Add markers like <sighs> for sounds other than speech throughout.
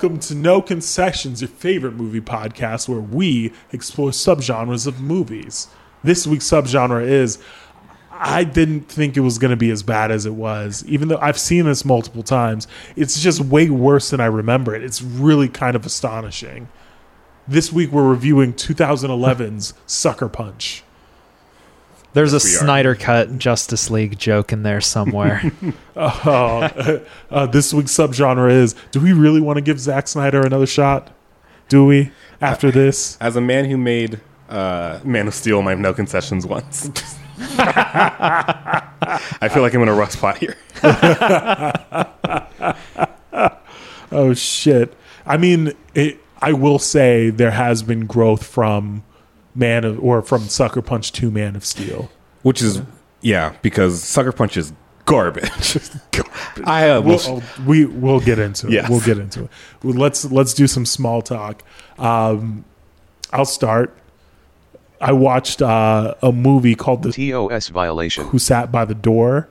Welcome to No Concessions, your favorite movie podcast where we explore subgenres of movies. This week's subgenre is I didn't think it was going to be as bad as it was, even though I've seen this multiple times. It's just way worse than I remember it. It's really kind of astonishing. This week we're reviewing 2011's Sucker Punch. There's a we are. Snyder Cut Justice League joke in there somewhere. <laughs> Uh, uh, this week's subgenre is Do we really want to give Zack Snyder another shot? Do we? After this? As a man who made uh, Man of Steel my no concessions once, <laughs> <laughs> I feel like I'm in a rough spot here. Oh, shit. I mean, it, I will say there has been growth from Man of, or from Sucker Punch to Man of Steel. Which is, yeah, because Sucker Punch is garbage. <laughs> I uh, We'll, will- oh, we we'll get into it. Yes. We'll get into it. Let's let's do some small talk. Um, I'll start. I watched uh, a movie called the TOS violation. Who Sat by the Door.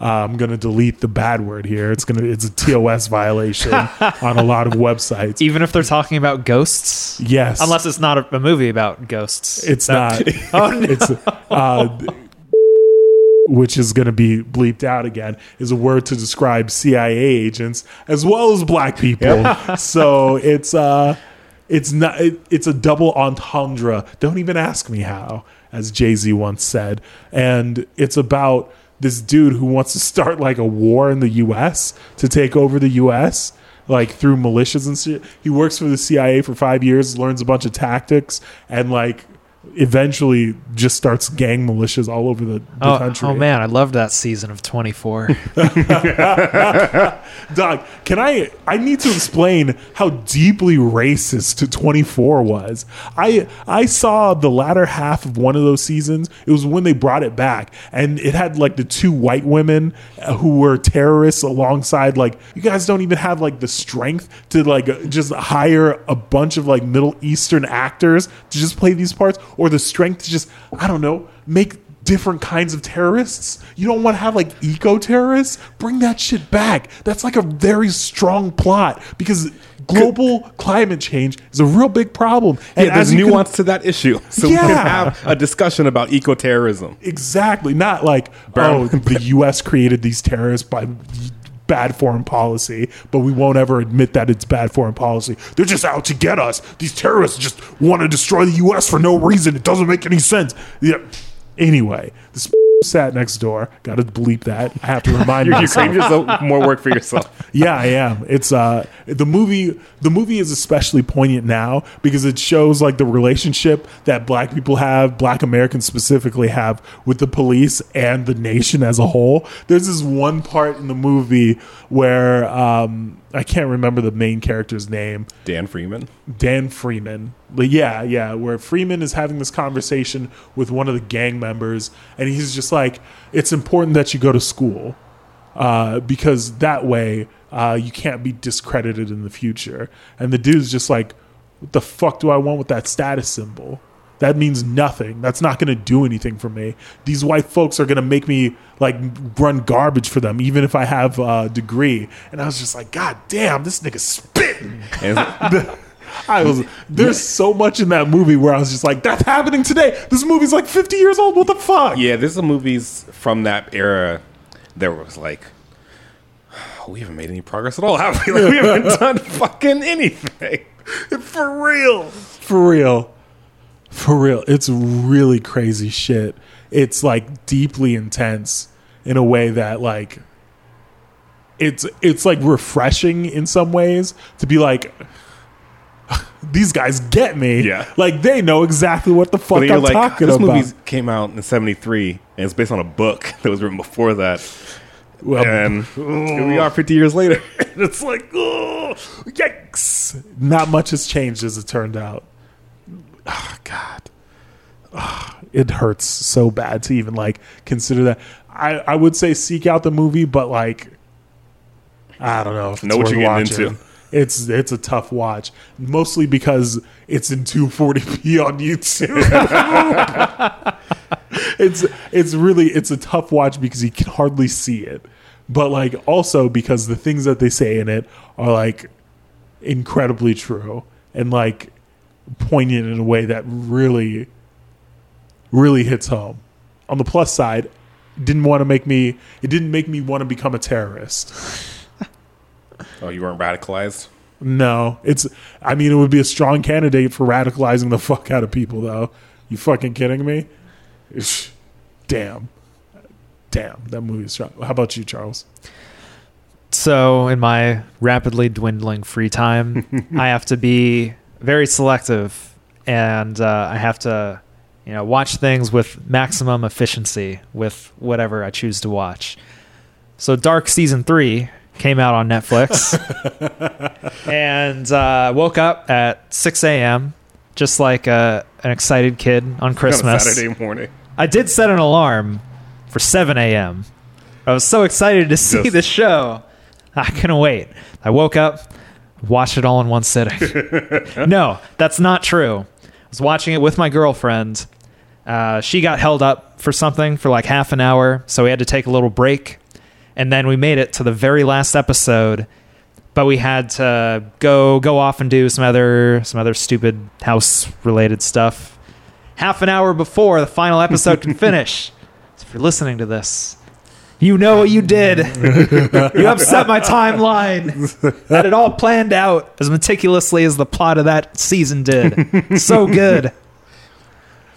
Uh, I'm gonna delete the bad word here. It's gonna it's a TOS violation <laughs> on a lot of websites. Even if they're talking about ghosts? Yes, Unless it's not a, a movie about ghosts. it's That- not. Oh, <laughs> no. It's uh, which is going to be bleeped out again is a word to describe CIA agents as well as black people. <laughs> so it's uh it's not it, it's a double entendre. Don't even ask me how, as Jay Z once said. And it's about this dude who wants to start like a war in the U.S. to take over the U.S. Like through militias and shit. He works for the CIA for five years, learns a bunch of tactics, and like eventually just starts gang militias all over the, the oh, country. oh, man, I loved that season of 24. <laughs> <laughs> Doc, can I? I need to explain how deeply racist 24 was. I I saw the latter half of one of those seasons. It was when they brought it back, and it had like the two white women uh, who were terrorists alongside. Like, you guys don't even have like the strength to like just hire a bunch of like Middle Eastern actors to just play these parts, or the strength to just I don't know make different kinds of terrorists. You don't want to have like eco terrorists. Bring that shit back. That's like a very strong plot because global climate change is a real big problem. And yeah, there's you can- nuance to that issue. <laughs> So we Yeah. can have a discussion about eco terrorism. exactly, not like Brown- oh the U.S. created these terrorists by bad foreign policy, but we won't ever admit that it's bad foreign policy. They're just out to get us. These terrorists just want to destroy the U.S. for no reason. It doesn't make any sense. Yeah. Anyway, this sat next door. Got to bleep that. I have to <laughs> remind You're, you're creating yourself more work for yourself. <laughs> Yeah, I am. It's uh the movie the movie is especially poignant now because it shows like the relationship that black people have, black Americans specifically have with the police and the nation as a whole. There's this one part in the movie where um I can't remember the main character's name. Dan Freeman. Dan Freeman. But yeah, yeah, where Freeman is having this conversation with one of the gang members, and he's just like, "It's important that you go to school uh, because that way uh, you can't be discredited in the future." And the dude's just like, "What the fuck do I want with that status symbol?" That means nothing. That's not going to do anything for me. These white folks are going to make me like run garbage for them, even if I have a degree. And I was just like, God damn, this nigga spitting. <laughs> I was there's so much in that movie where I was just like, that's happening today. This movie's like 50 years old. What the fuck? yeah, this is a movies from that era that was like, we haven't made any progress at all, have we? Like, we haven't <laughs> done fucking anything. <laughs> For real. For real. For real. It's really crazy shit. It's like deeply intense in a way that like it's it's like refreshing in some ways to be like <laughs> these guys get me. Yeah. Like they know exactly what the fuck I'm like, talking this about. This movie came out in '73, and it's based on a book <laughs> that was written before that. Well, And <laughs> here we are, 50 years later. it's like, oh, yikes. Not much has changed as it turned out. Oh, God. Ah, it hurts so bad to even like consider that. I, I would say seek out the movie, but like, I don't know. If it's Know what you're getting watching. into. It's it's a tough watch, mostly because it's in 240p on YouTube. <laughs> it's it's really it's a tough watch because you can hardly see it, but like also because the things that they say in it are like incredibly true and like poignant in a way that really really hits home. On the plus side, it didn't want to make me it didn't make me want to become a terrorist. <laughs> Oh, you weren't radicalized. No, it's. I mean, it would be a strong candidate for radicalizing the <laughs> fuck out of people, though. You fucking kidding me? Ish. Damn, damn, that movie is strong. How about you, Charles? So, in my rapidly dwindling free time, <laughs> I have to be very selective and uh, I have to, you know, watch things with maximum efficiency with whatever I choose to watch. So, Dark Season 3 came out on Netflix <laughs> and uh, woke up at 6 a.m., just like a, an excited kid on On Christmas. Saturday morning. I did set an alarm for 7 a.m. I was so excited to see Yes. the show. I couldn't wait. I woke up, watched it all in one sitting. <laughs> no, that's not true. I was watching it with my girlfriend. Uh, she got held up for something for like half an hour, so we had to take a little break. And then we made it to the very last episode, but we had to go go off and do some other some other stupid house related stuff half an hour before the final episode can <laughs> finish. So if you're listening to this, you know what you did. <laughs> you upset my timeline. Had it all planned out as meticulously as the plot of that season did. So good.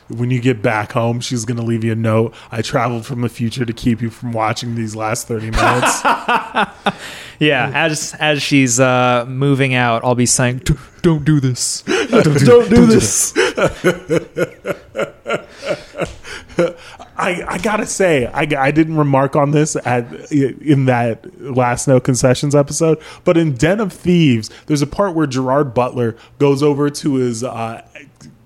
When you get back home, she's gonna leave you a note. I traveled from the future to keep you from watching these last thirty minutes. <laughs> Yeah, as as she's uh, moving out, I'll be saying, "Don't do this. <laughs> Don't do this." I, I gotta say, I, I didn't remark on this at in that last no concessions episode, but in Den of Thieves, there's a part where Gerard Butler goes over to his uh,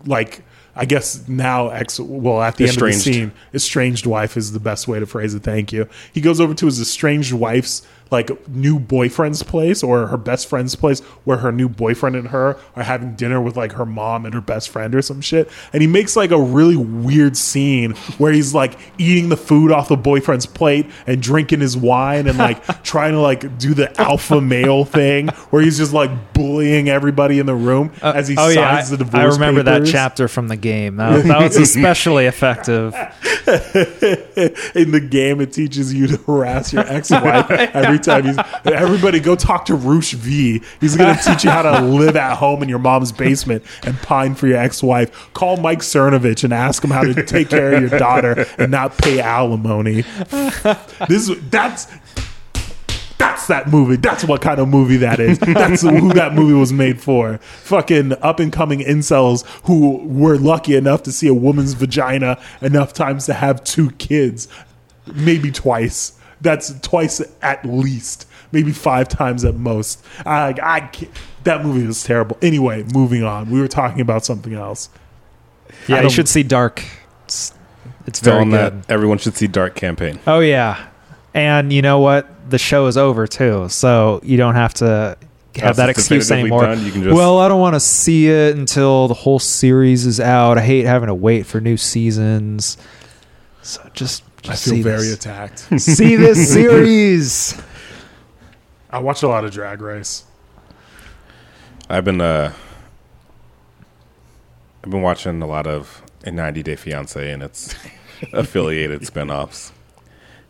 like I guess now ex well at the end of the scene, estranged wife is the best way to phrase it. Thank you. He goes over to his estranged wife's like new boyfriend's place or her best friend's place where her new boyfriend and her are having dinner with like her mom and her best friend or some shit. And he makes like a really weird scene where he's like eating the food off the boyfriend's plate and drinking his wine and like <laughs> trying to like do the alpha male thing where he's just like bullying everybody in the room uh, as he oh signs yeah, the I, divorce I remember that chapter from the game. That, that was <laughs> especially effective. <laughs> in the game it teaches you to harass your ex-wife every time you everybody go talk to Roosh V he's going to teach you how to live at home in your mom's basement and pine for your ex-wife call Mike Cernovich and ask him how to take care of your daughter and not pay alimony this that's that's that movie. That's what kind of movie that is. That's who that movie was made for. Fucking up and coming incels who were lucky enough to see a woman's vagina enough times to have two kids, maybe twice. That's twice at least, maybe five times at most. I, I can't- that movie was terrible. Anyway, moving on. We were talking about something else. Yeah, you should see Dark. It's, it's very on good. that everyone should see Dark campaign. Oh yeah, and you know what? The show is over too, so you don't have to have Once that excuse anymore. done, you can just- well, I don't want to see it until the whole series is out. I hate having to wait for new seasons. So just, I feel very this. attacked. <laughs> see this <laughs> series. I watched a lot of Drag Race. I've been uh I've been watching a lot of a 90 Day Fiance and its <laughs> affiliated spin-offs.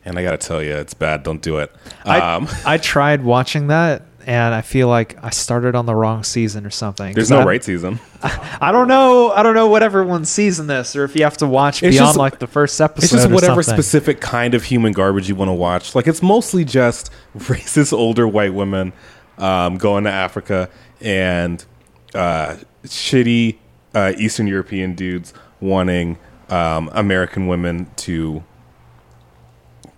And I got to tell you, it's bad. Don't do it. I, Um, I tried watching that, and I feel like I started on the wrong season or something. There's no I- right season. <laughs> I don't know. I don't know what everyone sees in this, or if you have to watch It's beyond just- like the first episode. It's just or whatever something. specific kind of human garbage you want to watch. Like it's mostly just <laughs> racist older white women um, going to Africa and uh, shitty uh, Eastern European dudes wanting um, American women to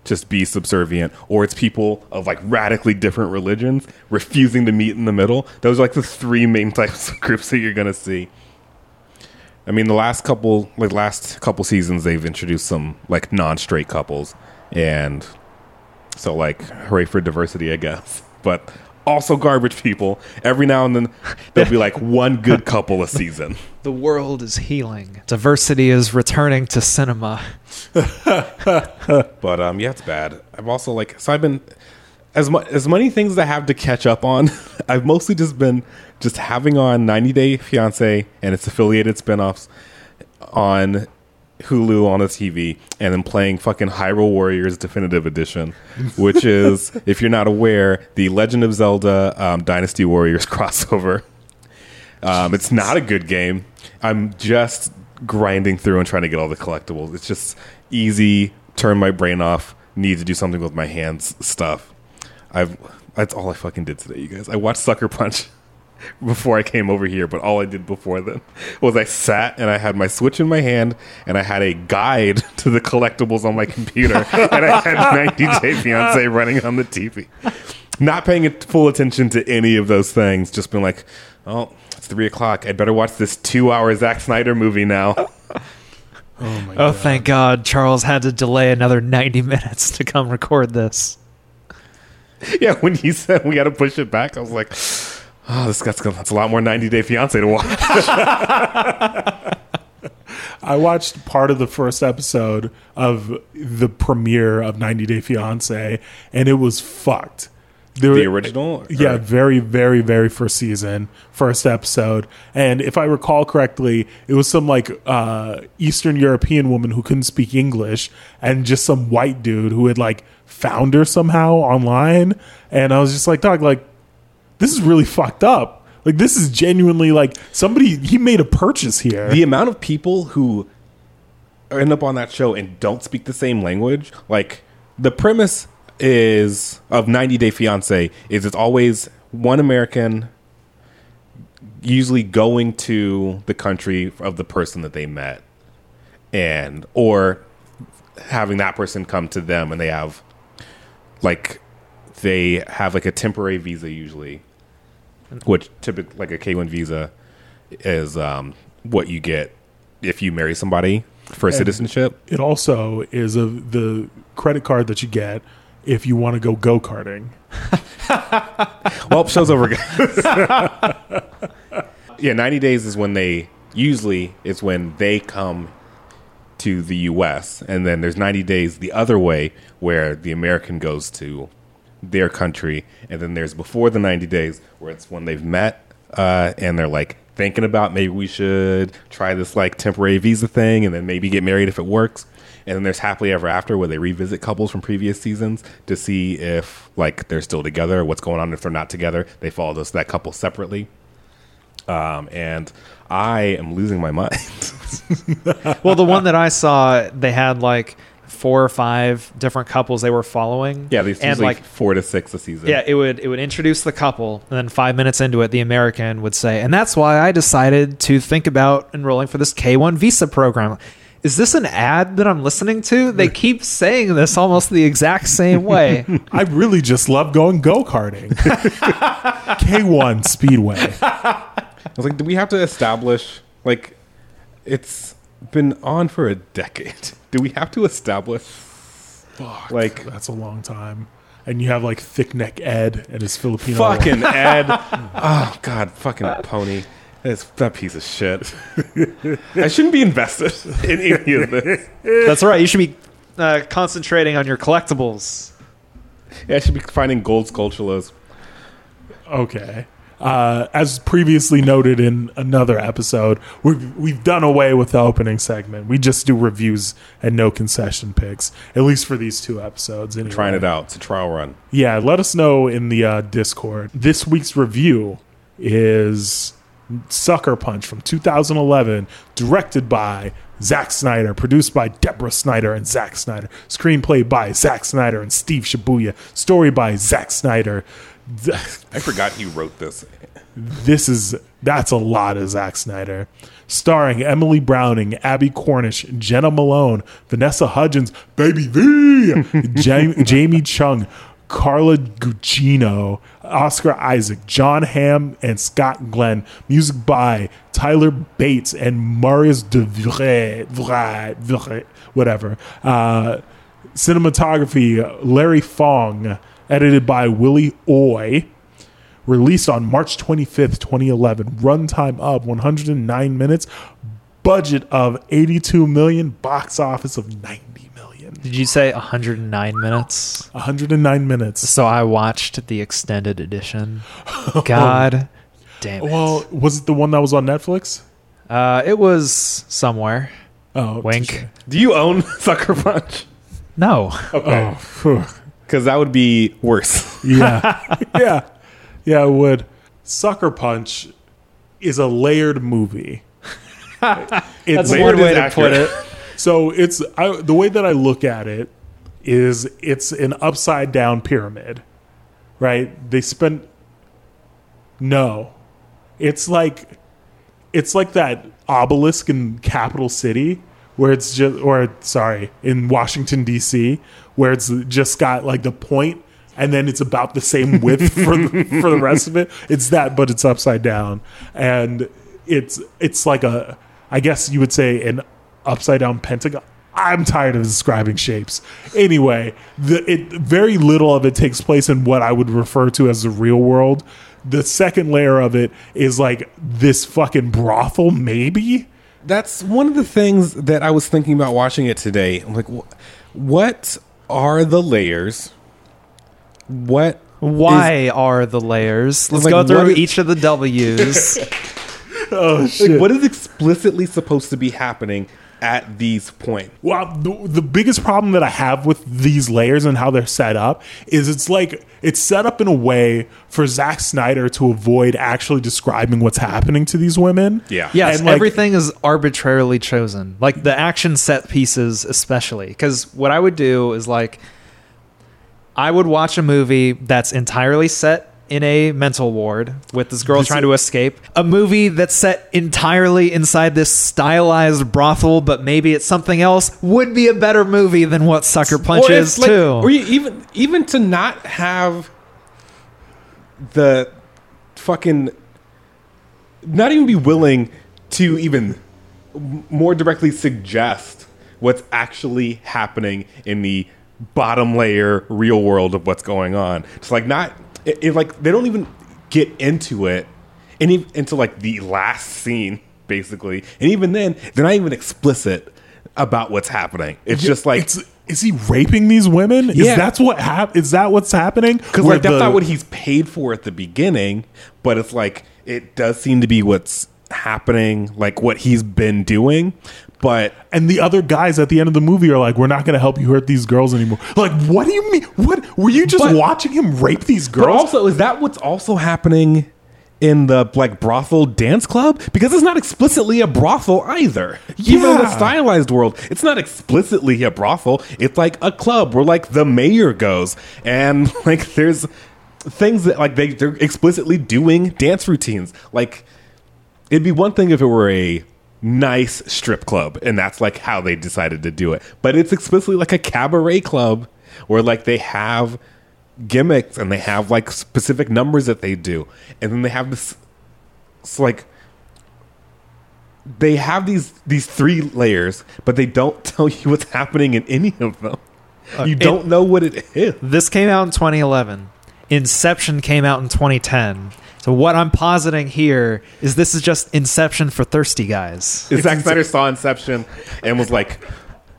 just be subservient, or it's people of like radically different religions refusing to meet in the middle. Those are like the three main <laughs> types of groups that you're gonna see. I mean, the last couple, like last couple seasons, they've introduced some like non-straight couples, and so like hooray for diversity, I guess. <laughs> But also garbage people. Every now and then, there'll be like <laughs> one good couple a season. The world is healing. Diversity is returning to cinema. <laughs> But um, yeah, it's bad. I've also like so I've been as mu- as many things I have to catch up on, <laughs> I've mostly just been just having on 90 Day Fiance and its affiliated spinoffs on Hulu on a TV, and then playing fucking Hyrule Warriors Definitive Edition, which <laughs> is, if you're not aware, the Legend of Zelda um, Dynasty Warriors <laughs> crossover. Um, it's not a good game. I'm just grinding through and trying to get all the collectibles. It's just easy, turn my brain off, need to do something with my hands stuff. I've that's all I fucking did today, you guys. I watched Sucker Punch <laughs> <laughs> before I came over here, but all I did before then was I sat and I had my Switch in my hand and I had a guide <laughs> to the collectibles on my computer <laughs> and I had 90 Day Fiance running on the TV. Not paying full attention to any of those things, just been like, oh, it's three o'clock. I'd better watch this two hour Zack Snyder movie now. Oh my Oh, thank God Charles had to delay another 90 minutes to come record this. yeah, when you said we got to push it back, I was like, oh, this guy's that's a lot more 90 Day Fiance to watch. <laughs> I watched part of the first episode of the premiere of 90 Day Fiance, and it was fucked. There- The original? yeah, very, very, very first season, first episode, and if I recall correctly, it was some like uh, Eastern European woman who couldn't speak English, and just some white dude who had like found her somehow online, and I was just like, dog, like this is really fucked up. Like this is genuinely like somebody he made a purchase here. the amount of people who end up on that show and don't speak the same language like the premise is of 90 day fiance is it's always one american usually going to the country of the person that they met and or having that person come to them and they have like they have like a temporary visa usually which typically like a K1 visa is um, what you get if you marry somebody for citizenship. It also is a the credit card that you get if you want to go go karting. <laughs> Well, show's over. guys. <laughs> yeah, 90 days is when they usually it's when they come to the U.S. and then there's 90 days the other way where the American goes to their country, and then there's before the 90 days where it's when they've met uh, and they're like thinking about maybe we should try this like temporary visa thing and then maybe get married if it works. And then there's happily ever after where they revisit couples from previous seasons to see if like they're still together, what's going on if they're not together. They follow those that couple separately. Um, and I am losing my <laughs> mind. Well, the one that I saw, they had like four or five different couples they were following. yeah, these and usually like four to six a season. Yeah, it would it would introduce the couple, and then five minutes into it, the American would say, "And that's why I decided to think about enrolling for this K one visa program." Is this an ad that I'm listening to? They keep saying this almost the exact same <laughs> way. I really just love going go karting. <laughs> K1 Speedway. I was like, do we have to establish like it's been on for a decade? Do we have to establish Fuck, Like- that's a long time. And you have like thick neck Ed and his Filipino. fucking <laughs> Ed? oh God, fucking pony. That's that piece of shit. I shouldn't be invested <laughs> in any of this. That's right. You should be uh, concentrating on your collectibles. Yeah, I should be finding gold Skulltulas. Okay. Uh, as previously noted in another episode, we've, we've done away with the opening segment. We just do reviews and no concession picks, at least for these two episodes. Anyway. Trying it out. It's a trial run. Yeah, let us know in the uh, Discord. This week's review is Sucker Punch from 2011, directed by Zack Snyder, produced by Deborah Snyder and Zack Snyder, screenplay by Zack Snyder and Steve Shibuya, story by Zack Snyder. I forgot he wrote this. This is that's a lot of Zack Snyder. Starring Emily Browning, Abbie Cornish, Jena Malone, Vanessa Hudgens, Baby V, Jamie, <laughs> Jamie Chung, Carla Gugino, Oscar Isaac, Jon Hamm, and Scott Glenn. Music by Tyler Bates and Marius de Vray, Vray, Vray, whatever. Uh, cinematography, Larry Fong. Edited by William Hoy released on March 25th, 2011. Runtime of 109 minutes. budget of 82 million, box office of 90 million. Did you say 109 minutes? 109 minutes. So I watched the extended edition. <laughs> God damn it. Well, was it the one that was on Netflix? Uh, it was somewhere. Oh, Wink. Do you own <laughs> Sucker Punch? No. Okay. Oh, phew. Because that would be worse. <laughs> yeah, <laughs> yeah, yeah. It would. Sucker Punch is a layered movie. <laughs> It's That's good way to put it. So it's I, the way that I look at it is it's an upside down pyramid, right? They spent no, it's like it's like that obelisk in Capital City where it's just or sorry in Washington D.C. where it's just got like the point and then it's about the same width for the, for the rest of it. It's that, but it's upside down, and it's it's like a I guess you would say an upside down pentagon. I'm tired of describing shapes. Anyway, the it very little of it takes place in what I would refer to as the real world. The second layer of it is like this fucking brothel, maybe. That's one of the things that I was thinking about watching it today. I'm like, wh- what are the layers? What? Why are the layers? Let's Like, go through is- each of the <laughs> W's. Oh <laughs> Like, what is explicitly supposed to be happening at these points? Well, the, the biggest problem that I have with these layers and how they're set up is it's like it's set up in a way for Zack Snyder to avoid actually describing what's happening to these women. Yeah. Yes, And, like- everything is arbitrarily chosen. Like the action set pieces, especially. Because what I would do is like, I would watch a movie that's entirely set in a mental ward with this girl trying to escape. A movie that's set entirely inside this stylized brothel, but maybe it's something else, would be a better movie than what Sucker Punch is like- too. Or even even to not have the fucking not even be willing to even more directly suggest what's actually happening in the bottom layer real world of what's going on. It's like not it, it like they don't even get into it any into like the last scene basically. And even then they're not even explicit about what's happening. It's just like It's, is he raping these women? Is Yeah. that's what hap- Is that what's happening? Because like that's the- not what he's paid for at the beginning, but it's like it does seem to be what's happening, like what he's been doing. But and the other guys at the end of the movie are like, "We're not going to help you hurt these girls anymore." Like, what do you mean? What were you just But- watching him rape these girls? also, is that what's also happening in the like brothel dance club? Because it's not explicitly a brothel either. Even in the stylized world, it's not explicitly a brothel. It's like a club where like the mayor goes and <laughs> like there's things that like they they're explicitly doing dance routines. Like it'd be one thing if it were a nice strip club and that's like how they decided to do it but it's explicitly like a cabaret club where like they have gimmicks and they have like specific numbers that they do and then they have this it's like they have these these three layers but they don't <laughs> tell you what's happening in any of them uh, you don't know what it is This came out in 2011. Inception came out in 2010. So what I'm positing here is this is just Inception for thirsty guys. Zack Snyder saw Inception and was like,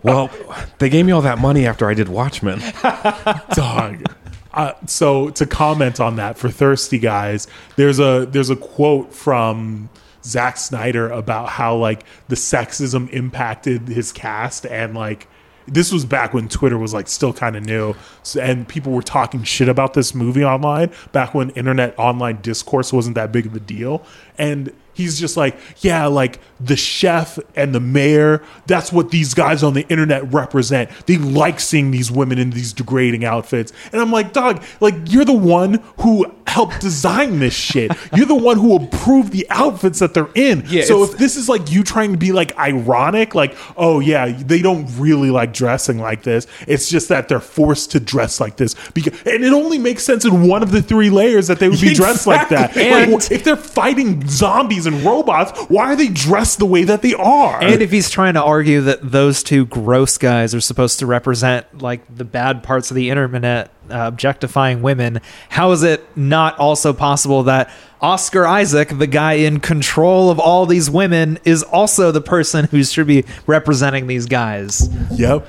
"Well, they gave me all that money after I did Watchmen." <laughs> dog. Uh, so to comment on that for thirsty guys, there's a there's a quote from Zack Snyder about how like the sexism impacted his cast and like this was back when Twitter was like still kind of new so, and people were talking shit about this movie online back when internet online discourse wasn't that big of a deal. And he's just like yeah like the chef and the mayor that's what these guys on the internet represent. They like seeing these women in these degrading outfits. And i'm like dog like you're the one who helped design this shit. You're the one who approved the outfits that they're in. Yeah, so if this is like you trying to be like ironic like oh yeah they don't really like dressing like this. It's just that they're forced to dress like this because and it only makes sense in one of the three layers that they would be dressed like that. Exactly. Like, And- if they're fighting zombies Nazis and robots, why are they dressed the way that they are? And if he's trying to argue that those two gross guys are supposed to represent like the bad parts of the internet, uh, objectifying women, how is it not also possible that Oscar Isaac, the guy in control of all these women, is also the person who should be representing these guys? Yep.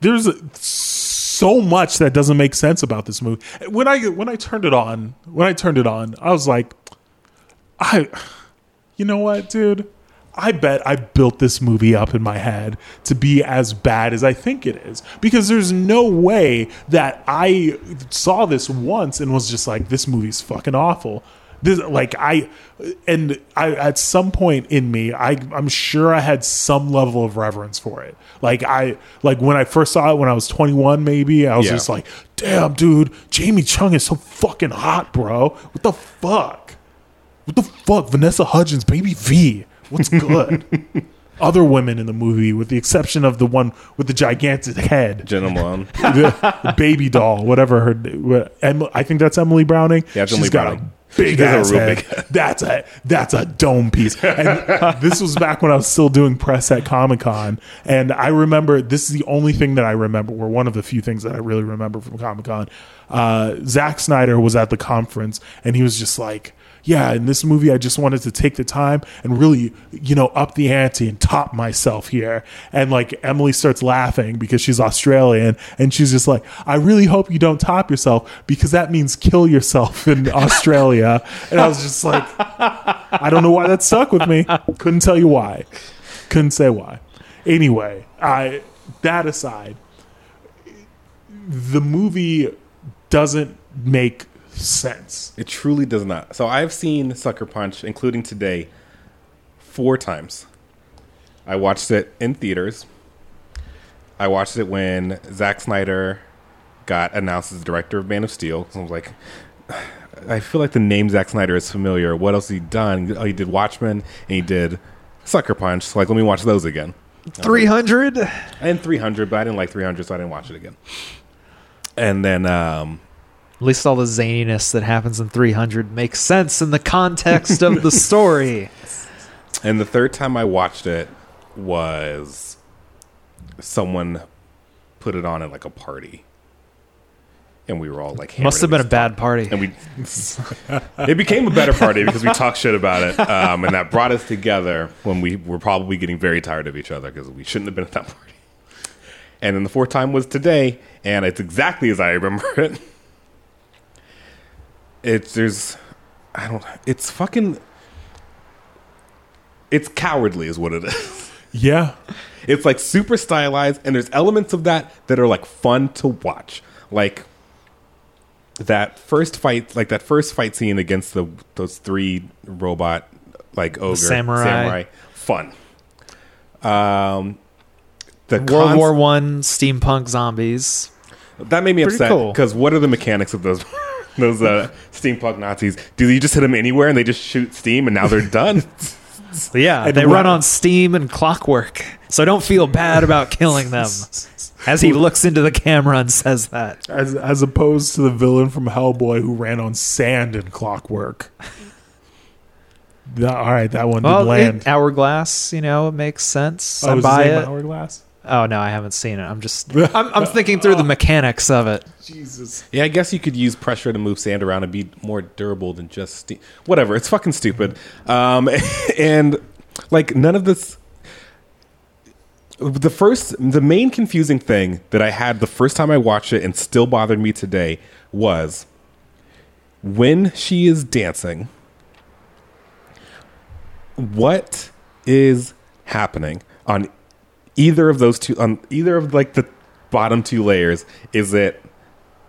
There's so much that doesn't make sense about this movie. When I when I turned it on, when I turned it on, I was like, I, you know what, dude? I bet I built this movie up in my head to be as bad as I think it is because there's no way that I saw this once and was just like, this movie's fucking awful. This, like I, and I at some point in me, I I'm sure I had some level of reverence for it. Like I like when I first saw it when I was 21, maybe I was Yeah. just like, damn, dude, Jamie Chung is so fucking hot, bro. What the fuck? What the fuck? Vanessa Hudgens, baby V. What's <laughs> good? Other women in the movie, with the exception of the one with the gigantic head, Jena Malone. <laughs> the, baby doll, whatever her. what- Em, I think that's Emily Browning. Yeah, it's Emily got Browning. a big She have a ass real head. big head. That's a that's a dome piece. And <laughs> this was back when I was still doing press at Comic Con, and I remember this is the only thing that I remember, or one of the few things that I really remember from Comic Con. Uh, Zack Snyder was at the conference, and he was just like. Yeah, in this movie, I just wanted to take the time and really, you know, up the ante and top myself here. And like Emily starts laughing because she's Australian, and she's just like, "I really hope you don't top yourself because that means kill yourself in <laughs> Australia." And I was just like, I don't know why that stuck with me. Couldn't tell you why. Couldn't say why. Anyway, I that aside, the movie doesn't make sense. It truly does not. So I've seen Sucker Punch, including today, four times. I watched it in theaters. I watched it when Zack Snyder got announced as the director of Man of Steel. So I was like, <sighs> I feel like the name Zack Snyder is familiar. What else has he done? Oh, he did Watchmen and he did Sucker Punch. So like, let me watch those again. 300? I had 300, but I didn't like 300, so I didn't watch it again. And then um, At least all the zaniness that happens in 300 makes sense in the context of the <laughs> story. And the third time I watched it was someone put it on at like a party. And we were all like, Must have been a bad party. and we <laughs> it became a better party because we talked shit about it um, and that brought us together when we were probably getting very tired of each other because we shouldn't have been at that party and then the fourth time was today and it's exactly as i remember it it's there's i don't it's fucking it's cowardly is what it is Yeah. it's like super stylized, and there's elements of that that are like fun to watch. Like that first fight, like that first fight scene against the those three robot like ogre samurai. fun. Um, the World cons- War One steampunk zombies. that made me Pretty upset cool. because what are the mechanics of those <laughs> those uh, steampunk Nazis? Do you just hit them anywhere and they just shoot steam and now they're done? <laughs> Yeah, And they what- run on steam and clockwork. So don't feel bad about killing them. As he looks into the camera and says that. As as opposed to the villain from Hellboy who ran on sand and clockwork. That- all right, that one Well, did land. hourglass, you know, it makes sense. oh, I buy it. Hourglass? Oh no, I haven't seen it. I'm just <laughs> I'm, I'm thinking through the mechanics of it. Jesus. Yeah, I guess you could use pressure to move sand around and be more durable than just steam. Whatever, it's fucking stupid. Um, <laughs> and like none of this. The first, the main confusing thing that I had the first time I watched it and still bothered me today was when she is dancing. What is happening on either of those two? On either of like the bottom two layers, is it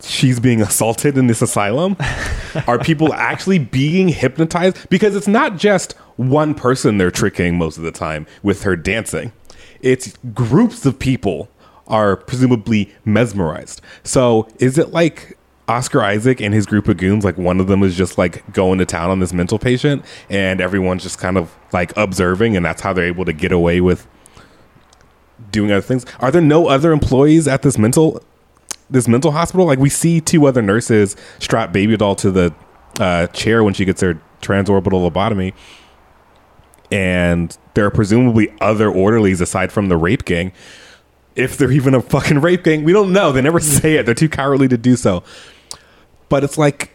she's being assaulted in this asylum? <laughs> Are people actually being hypnotized? Because it's not just one person they're tricking most of the time with her dancing. It's groups of people are presumably mesmerized. So is it like Oscar Isaac and his group of goons, like one of them is just like going to town on this mental patient and everyone's just kind of like observing and that's how they're able to get away with doing other things. Are there no other employees at this mental this mental hospital? Like we see two other nurses strap baby doll to the uh, chair when she gets her transorbital lobotomy. and there are presumably other orderlies aside from the rape gang. If they're even a fucking rape gang, we don't know. They never <laughs> say it. They're too cowardly to do so. But it's like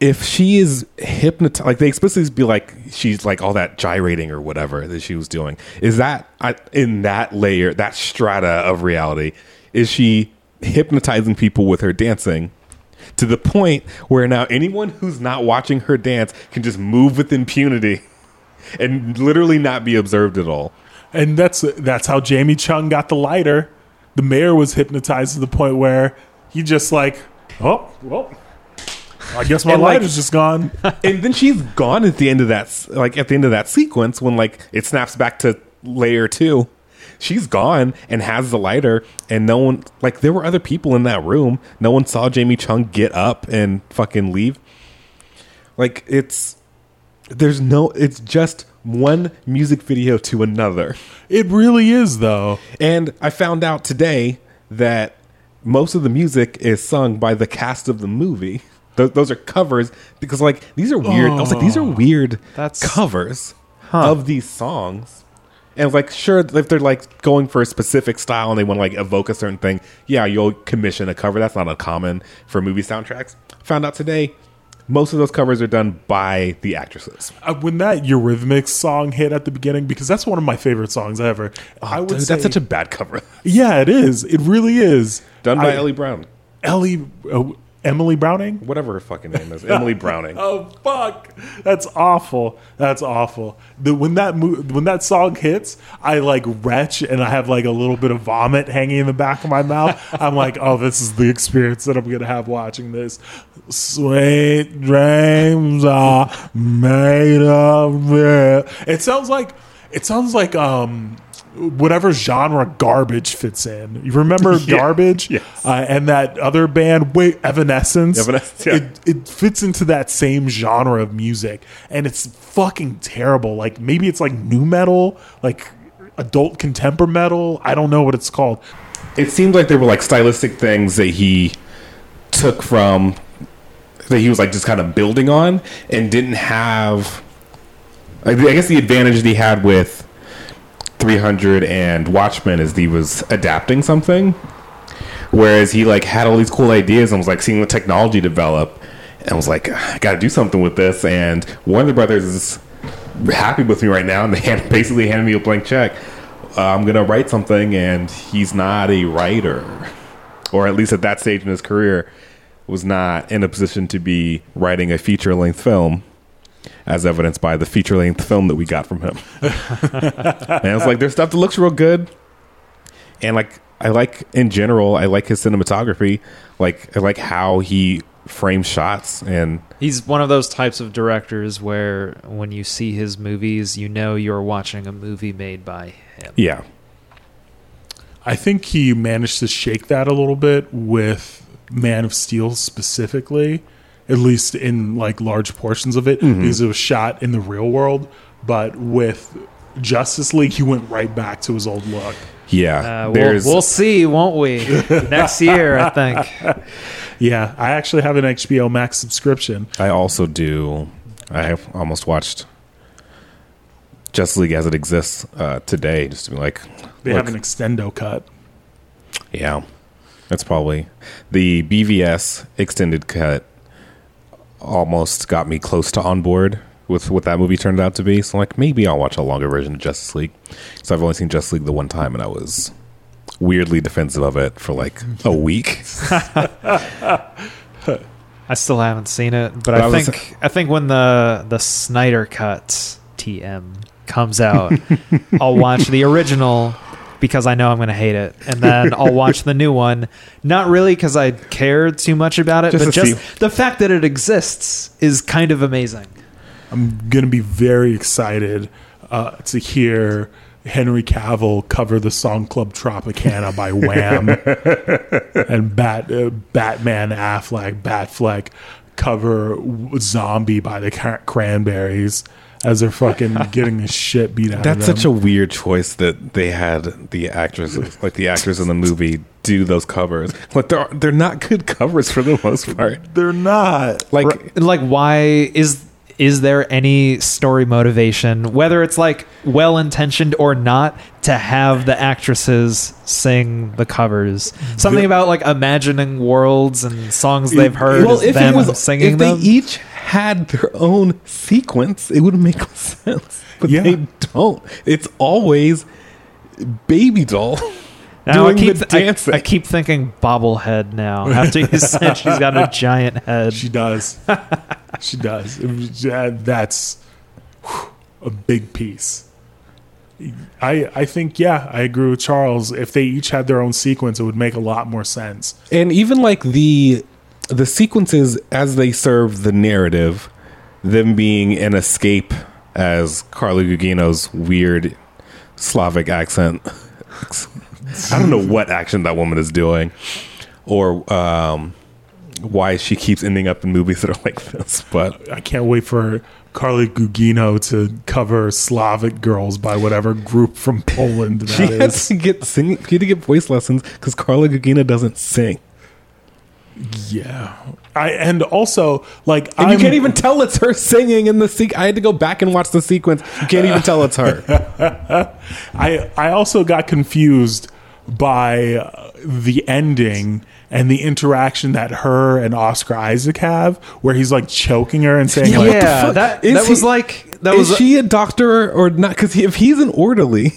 if she is hypnotized, like they explicitly be like she's like all that gyrating or whatever that she was doing. Is that in that layer, that strata of reality? Is she hypnotizing people with her dancing to the point where now anyone who's not watching her dance can just move with impunity <laughs> and literally not be observed at all? And that's that's how Jamie Chung got the lighter. The mayor was hypnotized to the point where he just like, oh, well, I guess my And, like- lighter's just gone. <laughs> and then she's gone at the end of that like at the end of that sequence when like it snaps back to layer two. She's gone and has the lighter and no one like there were other people in that room. No one saw jamie chung get up and fucking leave. Like it's there's no it's just one music video to another. It really is though. and i found out today that most of the music is sung by the cast of the movie <laughs> Th- those are covers because like these are weird. I was like these are weird That's- covers of these songs. And like sure if they're like going for a specific style and they want to like evoke a certain thing yeah you'll commission a cover. That's not uncommon for movie soundtracks. Found out today most of those covers are done by the actresses. Uh, when that Eurythmics song hit at the beginning, because that's one of my favorite songs ever. I would Dude, say, that's such a bad cover. Yeah, it is. It really is. done by I- ellie brown. Ellie, uh, Emily Browning. whatever her fucking name is <laughs> emily browning Oh fuck, that's awful. That's awful. The, when that mo- when that song hits, I like retch and I have like a little bit of vomit hanging in the back of my mouth. I'm like, oh, this is the experience that I'm gonna have watching this. Sweet dreams are made of it. It sounds like it sounds like um whatever genre garbage fits in. You remember <laughs> Yeah. garbage? Yes. Uh, and that other band, wait, Evanescence. Evanescence, yeah. It it fits into that same genre of music and it's fucking terrible like maybe it's like new metal like adult contemporary metal i don't know what it's called it seemed like there were like stylistic things that he took from that he was like just kind of building on and didn't have I guess the advantage that he had with 300 and Watchmen is he was adapting something. Whereas he like had all these cool ideas and was like seeing the technology develop and was like I got to do something with this. And Warner Brothers is happy with me right now and they <laughs> hand, basically handed me a blank check. Uh, I'm gonna write something and he's not a writer. Or at least at that stage in his career was not in a position to be writing a feature length film as evidenced by the feature length film that we got from him. <laughs> And it's like there's stuff that looks real good. And like I like in general I like his cinematography. Like I like how he frames shots and He's one of those types of directors where when you see his movies, you know you're watching a movie made by him. yeah. I think he managed to shake that a little bit with man of steel specifically at least in like large portions of it because it was shot in the real world but with justice league he went right back to his old look yeah Uh, we'll, we'll see, won't we? <laughs> Next year, I think. <laughs> yeah i actually have an hbo max subscription I also do. I have almost watched Justice League as it exists uh, today, just to be like, they look, have an extendo cut yeah, that's probably the BVS extended cut. Almost got me close to on board with what that movie turned out to be. So, like, maybe I'll watch a longer version of Justice League. So, I've only seen Justice League the one time, and I was weirdly defensive of it for like a week. <laughs> I still haven't seen it, but, But I I was- think I think when the the Snyder cut TM comes out, <laughs> I'll watch the original because I know I'm going to hate it, and then I'll watch the new one. Not really because I care too much about it, Just but just see- the fact that it exists is kind of amazing. I'm gonna be very excited uh, to hear Henry Cavill cover the song Club Tropicana by <laughs> Wham, and Bat uh, Batman Affleck Batfleck cover Zombie by the Cranberries as they're fucking getting the shit beat out That's of such a weird choice that they had the actors, like the actors in the movie, do those covers. Like they're they're not good covers for the most part. they're not Like Right. like why is is there any story motivation, whether it's like well intentioned or not, to have the actresses sing the covers? Something The- about like imagining worlds and songs they've heard. well, as if them it was, singing if them. they each had their own sequence, it would make <laughs> sense. But Yeah. they don't. It's always baby doll Now, I <laughs> keep, the I- dancing. I, keep thinking bobblehead now. <laughs> After you said she's got a giant head. She does. she does. It was- that- that's whew, a big piece. I I think yeah, I agree with Charles. If they each had their own sequence, it would make a lot more sense. and even like the the sequences as they serve the narrative, them being an escape as Carla Gugino's weird Slavic accent. <laughs> I don't know what action that woman is doing, or um, why she keeps ending up in movies <laughs> that are like this. But I can't wait for Carla Gugino to cover Slavic girls by whatever group from Poland <laughs> that she is. has to get sing. She had to get voice lessons because Carla Gugino doesn't sing, Yeah. I and also like and you I'm- can't even tell it's her singing in the sequ I had to go back and watch the sequence. You can't even tell it's her. <laughs> I I also got confused by uh, the ending and the interaction that her and Oscar Isaac have, where he's like choking her and saying, Yeah, like, what the yeah, fuck? that Is that was like that is was she a doctor or not? Because if he's an orderly,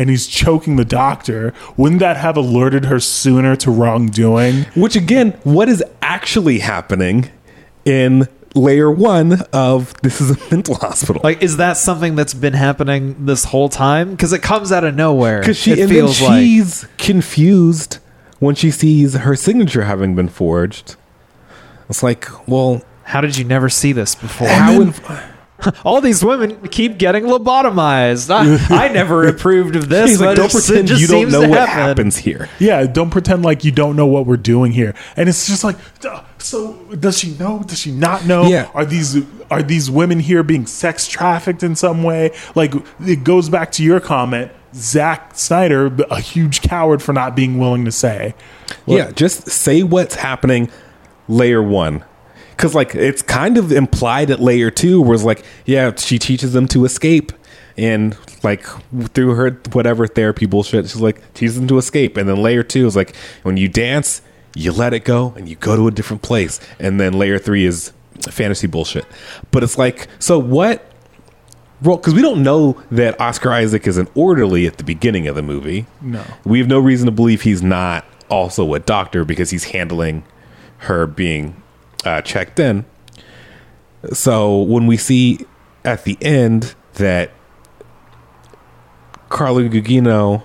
and he's choking the doctor. Wouldn't that have alerted her sooner to wrongdoing? which again, what is actually happening in layer one of this is a <laughs> mental hospital? like is that something that's been happening this whole time? Because it comes out of nowhere. because she it and then feels like she's confused when she sees her signature having been forged. It's like, well, how did you never see this before? how? then- in- <laughs> All these women keep getting lobotomized. I, <laughs> I never approved of this. He's like, don't pretend it just you don't know what happen." happens here. Yeah, don't pretend like you don't know what we're doing here. And it's just like, duh, so does she know? Does she not know? Yeah. Are these are these women here being sex trafficked in some way? Like it goes back to your comment, Zack Snyder, a huge coward for not being willing to say. yeah, just say what's happening. Layer one, because like it's kind of implied at layer two, where it's like, yeah, she teaches them to escape, and like through her whatever therapy bullshit, she's like teaches them to escape, and then layer two is like when you dance, you let it go and you go to a different place, and then layer three is fantasy bullshit. But it's like, so what? Well, because we don't know that Oscar Isaac is an orderly at the beginning of the movie. No. We have no reason to believe he's not also a doctor because he's handling her being uh, checked in. So when we see at the end that Carla Gugino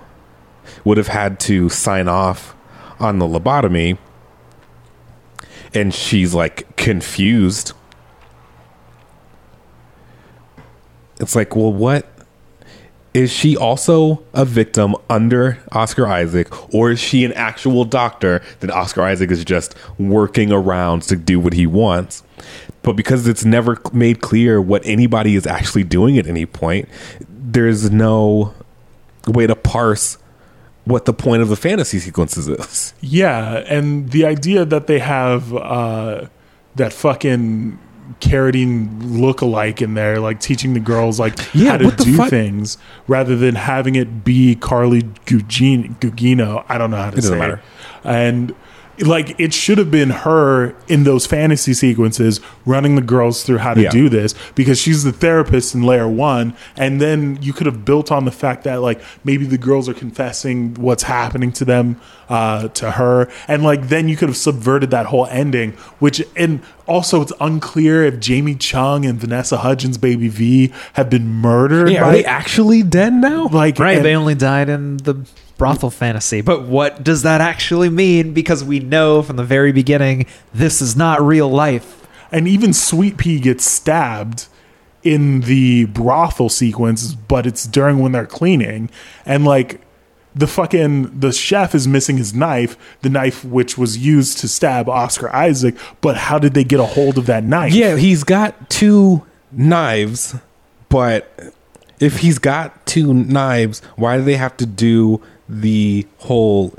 would have had to sign off on the lobotomy and she's like confused. It's like, well, what? Is she also a victim under Oscar Isaac, or is she an actual doctor that Oscar Isaac is just working around to do what he wants? But because it's never made clear what anybody is actually doing at any point, there's no way to parse what the point of the fantasy sequences is. Yeah, and the idea that they have uh, that fucking carotene look-alike in there, like teaching the girls like Yeah, how to do fuck? things, rather than having it be Carla Gugino. Gugino I don't know how to It doesn't say matter. it. And like it should have been her in those fantasy sequences running the girls through how to Yeah. do this because she's the therapist in layer one and then you could have built on the fact that like maybe the girls are confessing what's happening to them uh, to her and like then you could have subverted that whole ending which and also it's unclear if jamie chung and vanessa hudgens baby v have been murdered Yeah, by are they actually dead now? like Right, and- they only died in the brothel fantasy. But what does that actually mean? Because we know from the very beginning this is not real life. and even Sweet Pea gets stabbed in the brothel sequence, but it's during when they're cleaning, and like the fucking the chef is missing his knife, the knife which was used to stab Oscar Isaac. But how did they get a hold of that knife? Yeah, he's got two knives, but if he's got two knives, why do they have to do the whole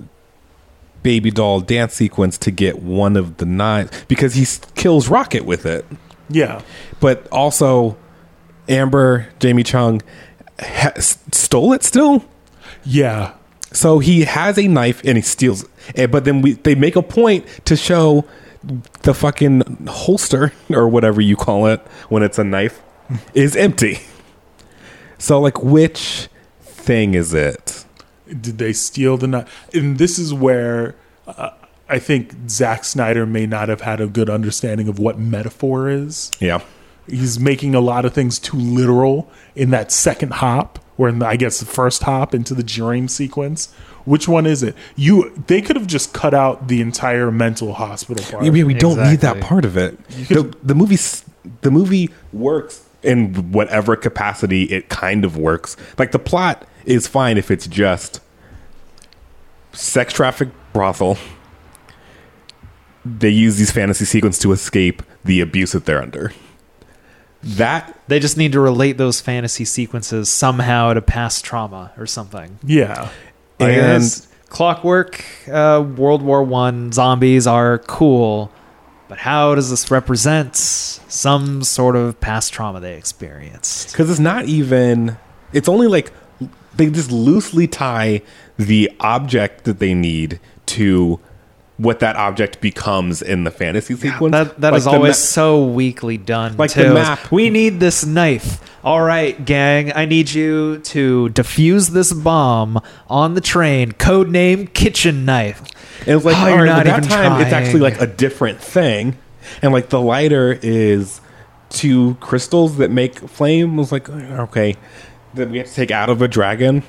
baby doll dance sequence to get one of the knives? Because he kills Rocket with it. Yeah. but also Amber Jamie Chung ha- stole it still. Yeah. So he has a knife and he steals it. Eh, but then we they make a point to show the fucking holster <laughs> or whatever you call it when it's a knife is empty. So like which thing is it? Did they steal the knife? And this is where uh, I think Zack Snyder may not have had a good understanding of what metaphor is. Yeah. He's making a lot of things too literal in that second hop, or in the, I guess the first hop into the dream sequence. Which one is it? You they could have just cut out the entire mental hospital part. Yeah, we, we don't need that part of it. The, the movie the movie works in whatever capacity it kind of works. Like the plot is fine if it's just sex traffic brothel. They use these fantasy sequences to escape the abuse that they're under. That They just need to relate those fantasy sequences somehow to past trauma or something. yeah. Like, and clockwork, uh, World War One zombies are cool, but how does this represent some sort of past trauma they experienced? because it's not even it's only like they just loosely tie the object that they need to what that object becomes in the fantasy sequence That that Like is always ma- so weakly done. Like too. the map. We need this knife. All right, gang. I need you to defuse this bomb on the train. Code name kitchen knife. and it's like Oh, all right, not that even time it's actually like a different thing and like the lighter is two crystals that make flame I was like okay that we have to take out of a dragon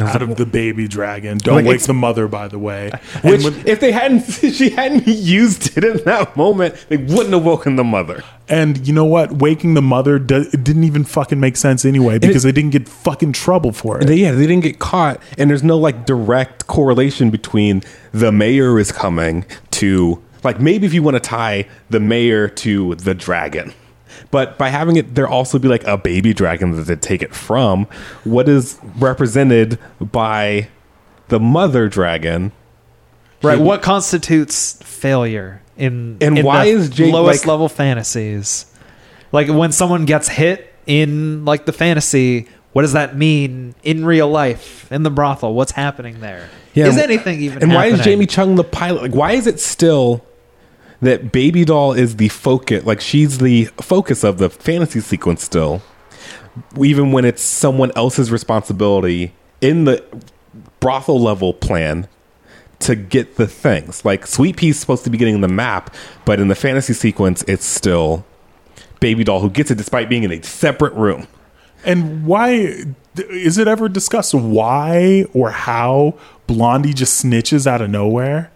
Out of the baby dragon. Don't Like, wake the mother, by the way. <laughs> Which if they hadn't <laughs> she hadn't used it in that moment they wouldn't have woken the mother And you know what? Waking the mother do- it didn't even fucking make sense anyway because they didn't get fucking trouble for it. They, yeah, they didn't get caught, and there's no like direct correlation between the mayor is coming to like maybe if you want to tie the mayor to the dragon, but by having it there also be like a baby dragon that they take it from, what is represented by the mother dragon? Right. What constitutes failure in And in why the is Jake, lowest like- level fantasies? Like when someone gets hit in like the fantasy, what does that mean in real life in the brothel? What's happening there? Yeah, is anything even? And why is? Jamie Chung the pilot? Like, why is it still that Baby Doll is the focus? Like, she's the focus of the fantasy sequence still, even when it's someone else's responsibility in the brothel level plan to get the things. Like, Sweet Pea's supposed to be getting the map, but in the fantasy sequence, it's still Baby Doll who gets it despite being in a separate room. And why is it ever discussed why or how Blondie just snitches out of nowhere?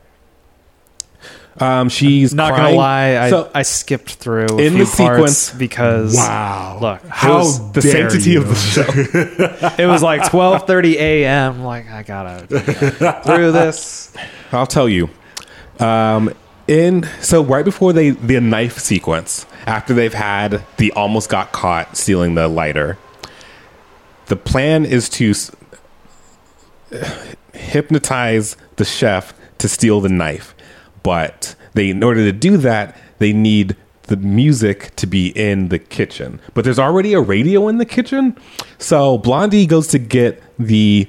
Um, she's Not crying. gonna lie, I, So- I skipped through a In few the parts sequence- because Wow. look, how it was, the dare sanctity you. of the show. <laughs> it was like twelve thirty a.m. Like I gotta get through this. I'll tell you. Um, in so right before they the knife sequence, after they've had the almost got caught stealing the lighter, the plan is to s- <sighs> hypnotize the chef to steal the knife, but they in order to do that they need the music to be in the kitchen. But there's already a radio in the kitchen, so Blondie goes to get the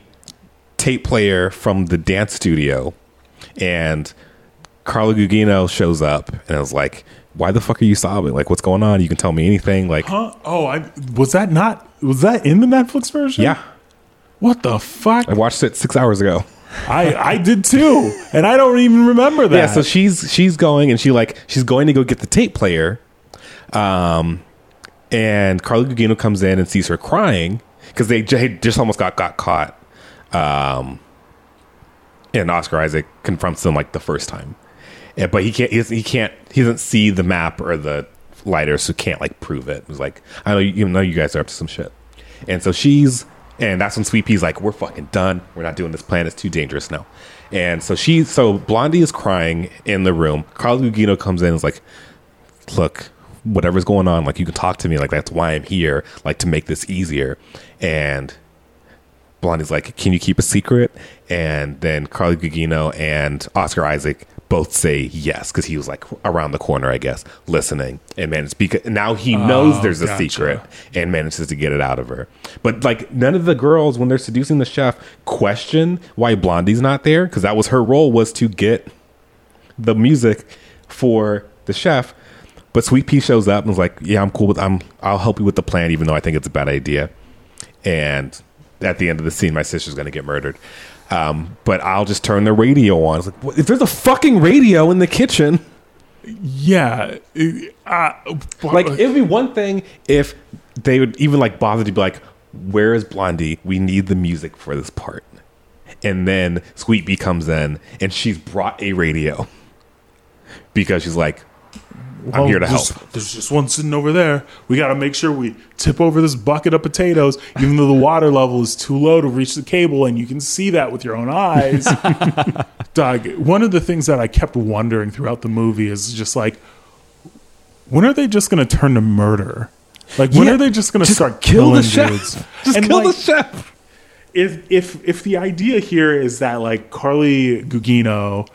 tape player from the dance studio and Carla Gugino shows up and I was like, why the fuck are you sobbing? Like, what's going on? You can tell me anything. Like, Huh? Oh, I was that not was that in the Netflix version? yeah, What the fuck? I watched it six hours ago. I I did too, and I don't even remember that. Yeah, so she's she's going and she like she's going to go get the tape player, um, and Carla Gugino comes in and sees her crying because they just almost got got caught, um, and Oscar Isaac confronts them like the first time, Yeah, but he can't he, he can't he doesn't see the map or the lighter, so can't like prove it. It was like I know you know you guys are up to some shit, and so she's and that's when Sweet Pea's like, we're fucking done. We're not doing this plan. It's too dangerous now. And so she, so Blondie is crying in the room. Carla Gugino comes in and is like, look, whatever's going on, like you can talk to me. Like that's why I'm here, like to make this easier. And Blondie's like, can you keep a secret? And then Carla Gugino and Oscar Isaac both say yes because he was like around the corner, I guess, listening and managed because now he knows oh, there's a gotcha. secret and manages to get it out of her. But like none of the girls when they're seducing the chef question why Blondie's not there because that was her role was to get the music for the chef. But Sweet Pea shows up and is like, "Yeah, I'm cool with I'm I'll help you with the plan, even though I think it's a bad idea." And at the end of the scene, my sister's going to get murdered. Um, but I'll just turn the radio on. It's like, what, if there's a fucking radio in the kitchen, Yeah. Uh, like it would be one thing if they would even like bother to be like, "Where is Blondie? We need the music for this part." And then Sweet Pea comes in and she's brought a radio because she's like, "I'm here to help." there's, There's just one sitting over there. We got to make sure we tip over this bucket of potatoes, even though the water level is too low to reach the cable, and you can see that with your own eyes. <laughs> Doug, one of the things that I kept wondering throughout the movie is just like, when are they just going to turn to murder? Like, when Yeah, are they just going to start kill killing the chef. dudes? <laughs> Just And, kill like, the chef. if if if the idea here is that like Carla Gugino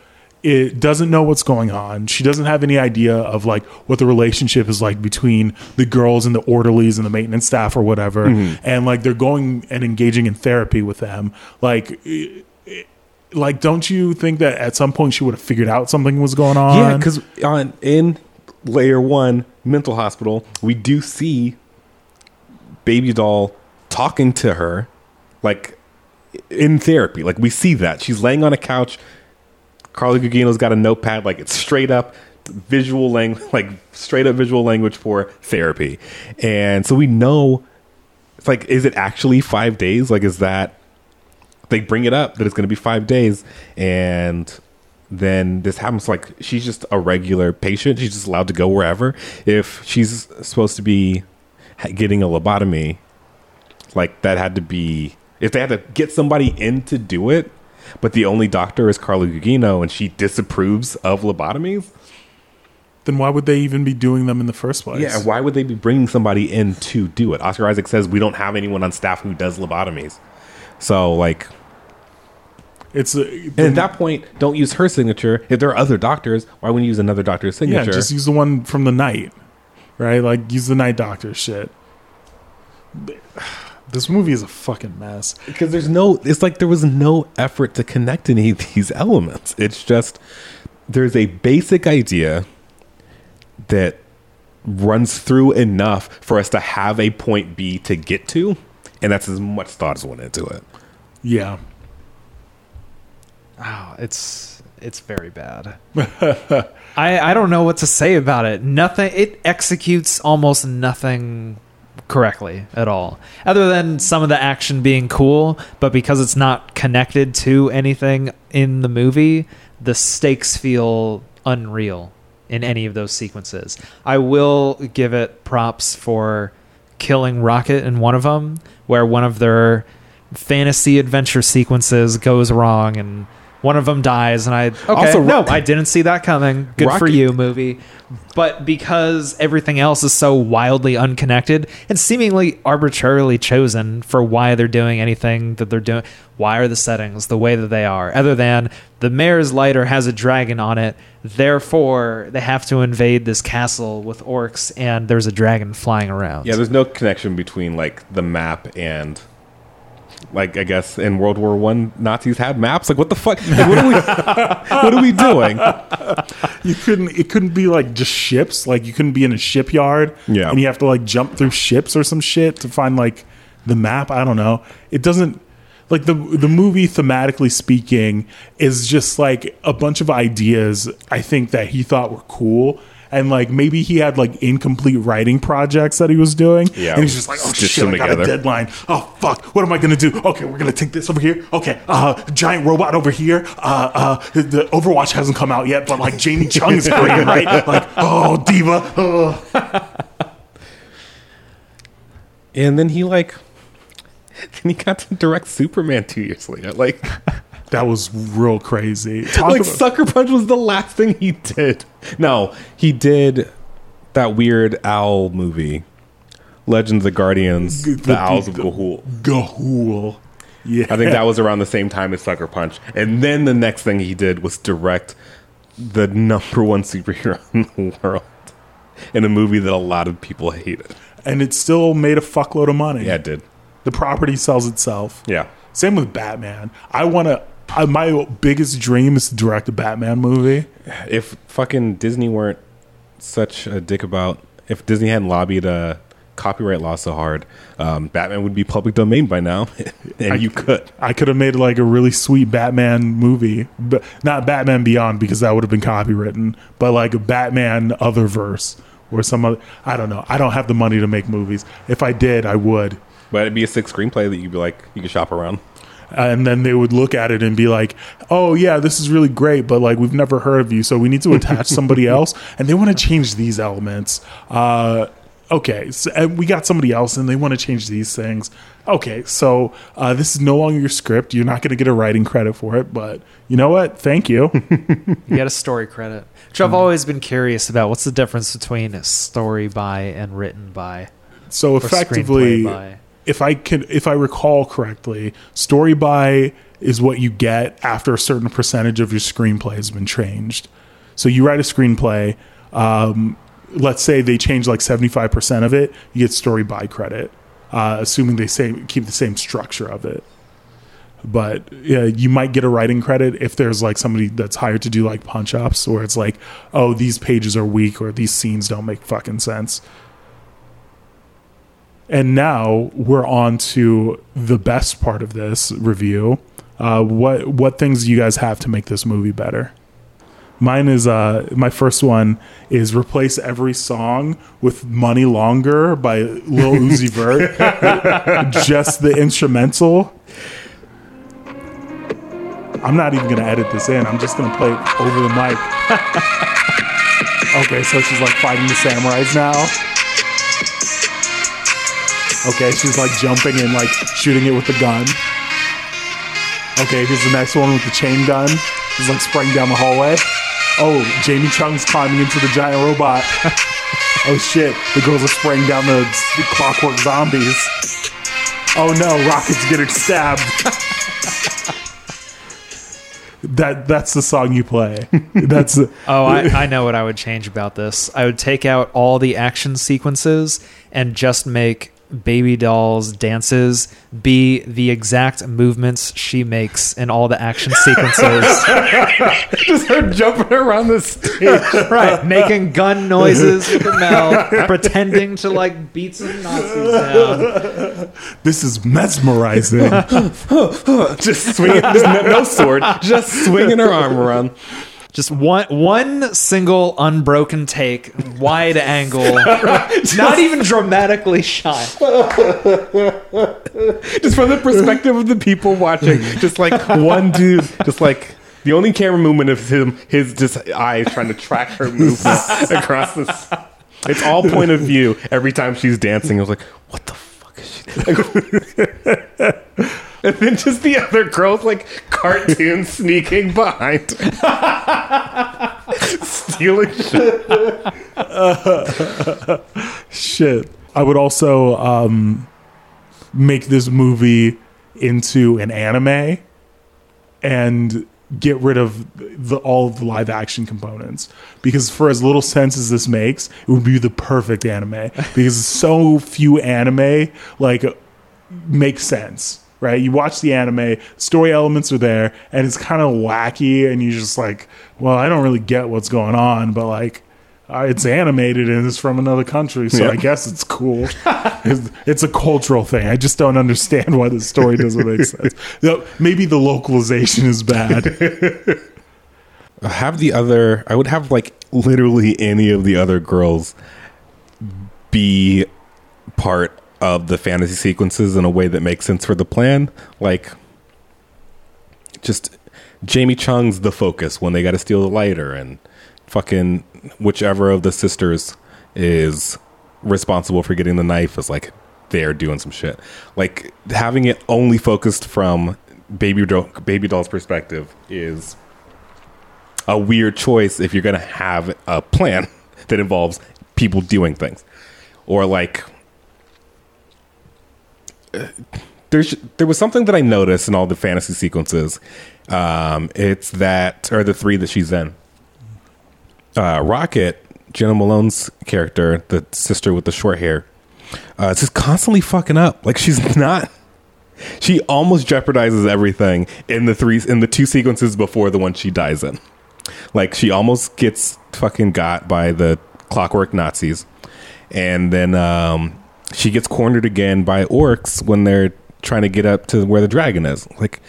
it doesn't know what's going on. She doesn't have any idea of like what the relationship is like between the girls and the orderlies and the maintenance staff or whatever. And like they're going and engaging in therapy with them. Like eh, eh, like don't you think that at some point she would have figured out something was going on? Yeah, because on in layer one mental hospital, we do see baby doll talking to her, like in therapy. Like we see that she's laying on a couch. Carla Gugino's got a notepad, like it's straight up visual language, <laughs> like straight up visual language for therapy, and so we know. It's like, is it actually five days? Like, is that they bring it up that it's going to be five days, and then this happens. Like she's just a regular patient; she's just allowed to go wherever. If she's supposed to be getting a lobotomy, like that had to be if they had to get somebody in to do it, but the only doctor is Carla Gugino, and she disapproves of lobotomies. then why would they even be doing them in the first place? Yeah, why would they be bringing somebody in to do it? Oscar Isaac says we don't have anyone on staff who does lobotomies. So, like, it's uh, and at that point, don't use her signature. If there are other doctors, why wouldn't you use another doctor's signature? Yeah, just use the one from the night, right? Like use the night doctor shit. This movie is a fucking mess. because there's no it's like there was no effort to connect any of these <laughs> elements it's just there's a basic idea that runs through enough for us to have a point b to get to and that's as much thought as went into it Yeah, Oh, it's it's very bad. <laughs> I I don't know what to say about it. Nothing. It executes almost nothing correctly at all, other than some of the action being cool. But because it's not connected to anything in the movie, the stakes feel unreal in any of those sequences. I will give it props for killing Rocket in one of them, where one of their fantasy adventure sequences goes wrong and one of them dies and i okay. Also, no i didn't see that coming. Good for you movie. But because everything else is so wildly unconnected and seemingly arbitrarily chosen for why they're doing anything that they're doing why are the settings the way that they are? Other than the mayor's lighter has a dragon on it therefore they have to invade this castle with orcs and there's a dragon flying around. Yeah there's no connection between like the map and like I guess in World War One, Nazis had maps. Like, what the fuck? Like, what are we? <laughs> what are we doing? you couldn't. It couldn't be like just ships. Like you couldn't be in a shipyard. Yeah. and you have to like jump through ships or some shit to find like the map. I don't know. It doesn't. Like the the movie, thematically speaking, is just like a bunch of ideas. I think that he thought were cool. And like maybe he had like incomplete writing projects that he was doing, Yeah. and he's just like, "Oh Stitch shit, I got a deadline. Oh fuck, what am I gonna do? Okay, we're gonna take this over here. Okay, uh, giant robot over here. Uh, uh, the Overwatch hasn't come out yet, but like Jamie Chung is great, <laughs> right? Like, oh diva. Oh. And then he like, <laughs> then he got to direct Superman two years later. Like, <laughs> That was real crazy. Talk like about- Sucker Punch was the last thing he did. No, he did that weird owl movie, Legends of Guardians, the, The- Owls of Ga'Hoole. Ga'Hoole. Yeah, I think that was around the same time as Sucker Punch. And then the next thing he did was direct the number one superhero <laughs> in the world in a movie that a lot of people hated. and it still made a fuckload of money. Yeah, it did. The property sells itself. Yeah. Same with Batman. I want to. Uh, my biggest dream is to direct a Batman movie. If fucking Disney weren't such a dick about, if Disney hadn't lobbied a copyright law so hard, um, Batman would be public domain by now, <laughs> and I- you could. I could have made like a really sweet Batman movie, but not Batman Beyond because that would have been copywritten, but like a Batman Otherverse or some other. I don't know. I don't have the money to make movies. If I did, I would. But it'd be a sick screenplay that you'd be like, you could shop around. And then they would look at it and be like, "Oh yeah, this is really great, but like we've never heard of you, so we need to attach somebody <laughs> else." And they want to change these elements. Uh, okay, so, and we got somebody else, and they want to change these things. Okay, so uh, this is no longer your script. You're not going to get a writing credit for it, but you know what? Thank you. <laughs> You get a story credit. Which I've always been curious about. What's the difference between a story by and written by? so effectively? If I can, if I recall correctly, story by is what you get after a certain percentage of your screenplay has been changed. So you write a screenplay. Um, let's say they change like seventy five percent of it, you get story by credit, uh, assuming they say keep the same structure of it. But yeah, you might get a writing credit if there's like somebody that's hired to do like punch ups, where it's like, oh, these pages are weak or these scenes don't make fucking sense. And now we're on to the best part of this review. Uh, what what things do you guys have to make this movie better? Mine is uh, my first one is replace every song with "Money Longer" by Lil Uzi <laughs> Vert. Just the instrumental. I'm not even gonna edit this in. I'm just gonna play it over the mic. <laughs> okay, so she's like fighting the samurais now. Okay, she's like jumping and like shooting it with the gun. Okay, here's the next one with the chain gun. She's like spraying down the hallway. Oh, Jamie Chung's climbing into the giant robot. <laughs> oh shit, the girls are spraying down the s- clockwork zombies. Oh no, Rocket's getting stabbed. <laughs> that that's the song you play. <laughs> That's Oh, I, I know what I would change about this. I would take out all the action sequences and just make Baby Doll's dances be the exact movements she makes in all the action sequences. <laughs> Just her jumping around the stage. <laughs> right, making gun noises with her mouth, pretending to like beat some Nazis down. this is mesmerizing. <laughs> just swinging, no sword, just swinging her arm around. Just one one single unbroken take, wide <laughs> angle, not even dramatically shot. <laughs> Just from the perspective of the people watching, just like one dude, just like the only camera movement of him, his just eyes trying to track her movement <laughs> across this. It's all point of view every time she's dancing. I was like, what the fuck is she doing? <laughs> and then just the other girls like cartoon <laughs> sneaking behind, stealing shit. <laughs> Shit. I would also um, make this movie into an anime and get rid of the, all of the live action components because for as little sense as this makes it would be the perfect anime because so few anime like make sense right you watch the anime story elements are there and it's kind of wacky and you're just like well i don't really get what's going on but like uh, it's animated and it's from another country, so. I guess it's cool. <laughs> it's, it's a cultural thing. I just don't understand why the story doesn't make <laughs> sense. No, Maybe the localization is bad. <laughs> have the other i would have like literally any of the other girls be part of the fantasy sequences in a way that makes sense for the plan. Like just jamie chung's the focus when they got to steal the lighter and fucking whichever of the sisters is responsible for getting the knife is like they're doing some shit. Like having it only focused from baby doll baby doll's perspective is a weird choice if you're to have a plan <laughs> that involves people doing things. Or like there's there was something that I noticed in all the fantasy sequences um it's that or the three that she's in uh, Rocket, Jena Malone's character, the sister with the short hair, uh, is just constantly fucking up. Like she's <laughs> not. She almost jeopardizes everything in the three in the two sequences before the one she dies in. Like she almost gets fucking got by the clockwork Nazis, and then um, she gets cornered again by orcs when they're trying to get up to where the dragon is. Like,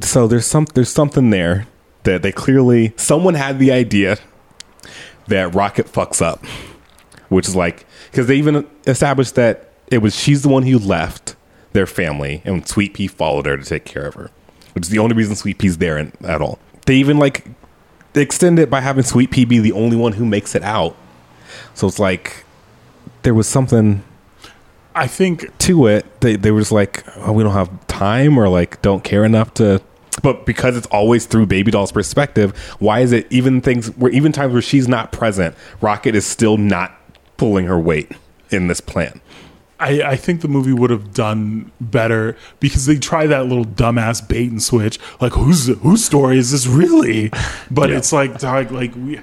so there's some there's something there that they clearly someone had the idea that Rocket fucks up, which is like because they even established that it was she's the one who left their family and Sweet Pea followed her to take care of her, which is the only reason Sweet Pea's there in, at all. They even like extend it by having Sweet Pea be the only one who makes it out. So it's like there was something I think to it. They they were just like, oh, we don't have time or like don't care enough to. But because it's always through Baby Doll's perspective, why is it even things where even times where she's not present, Rocket is still not pulling her weight in this plan? I, I think the movie would have done better because they try that little dumbass bait and switch. Like, whose whose story is this really? But Yeah. it's like, dog, like we,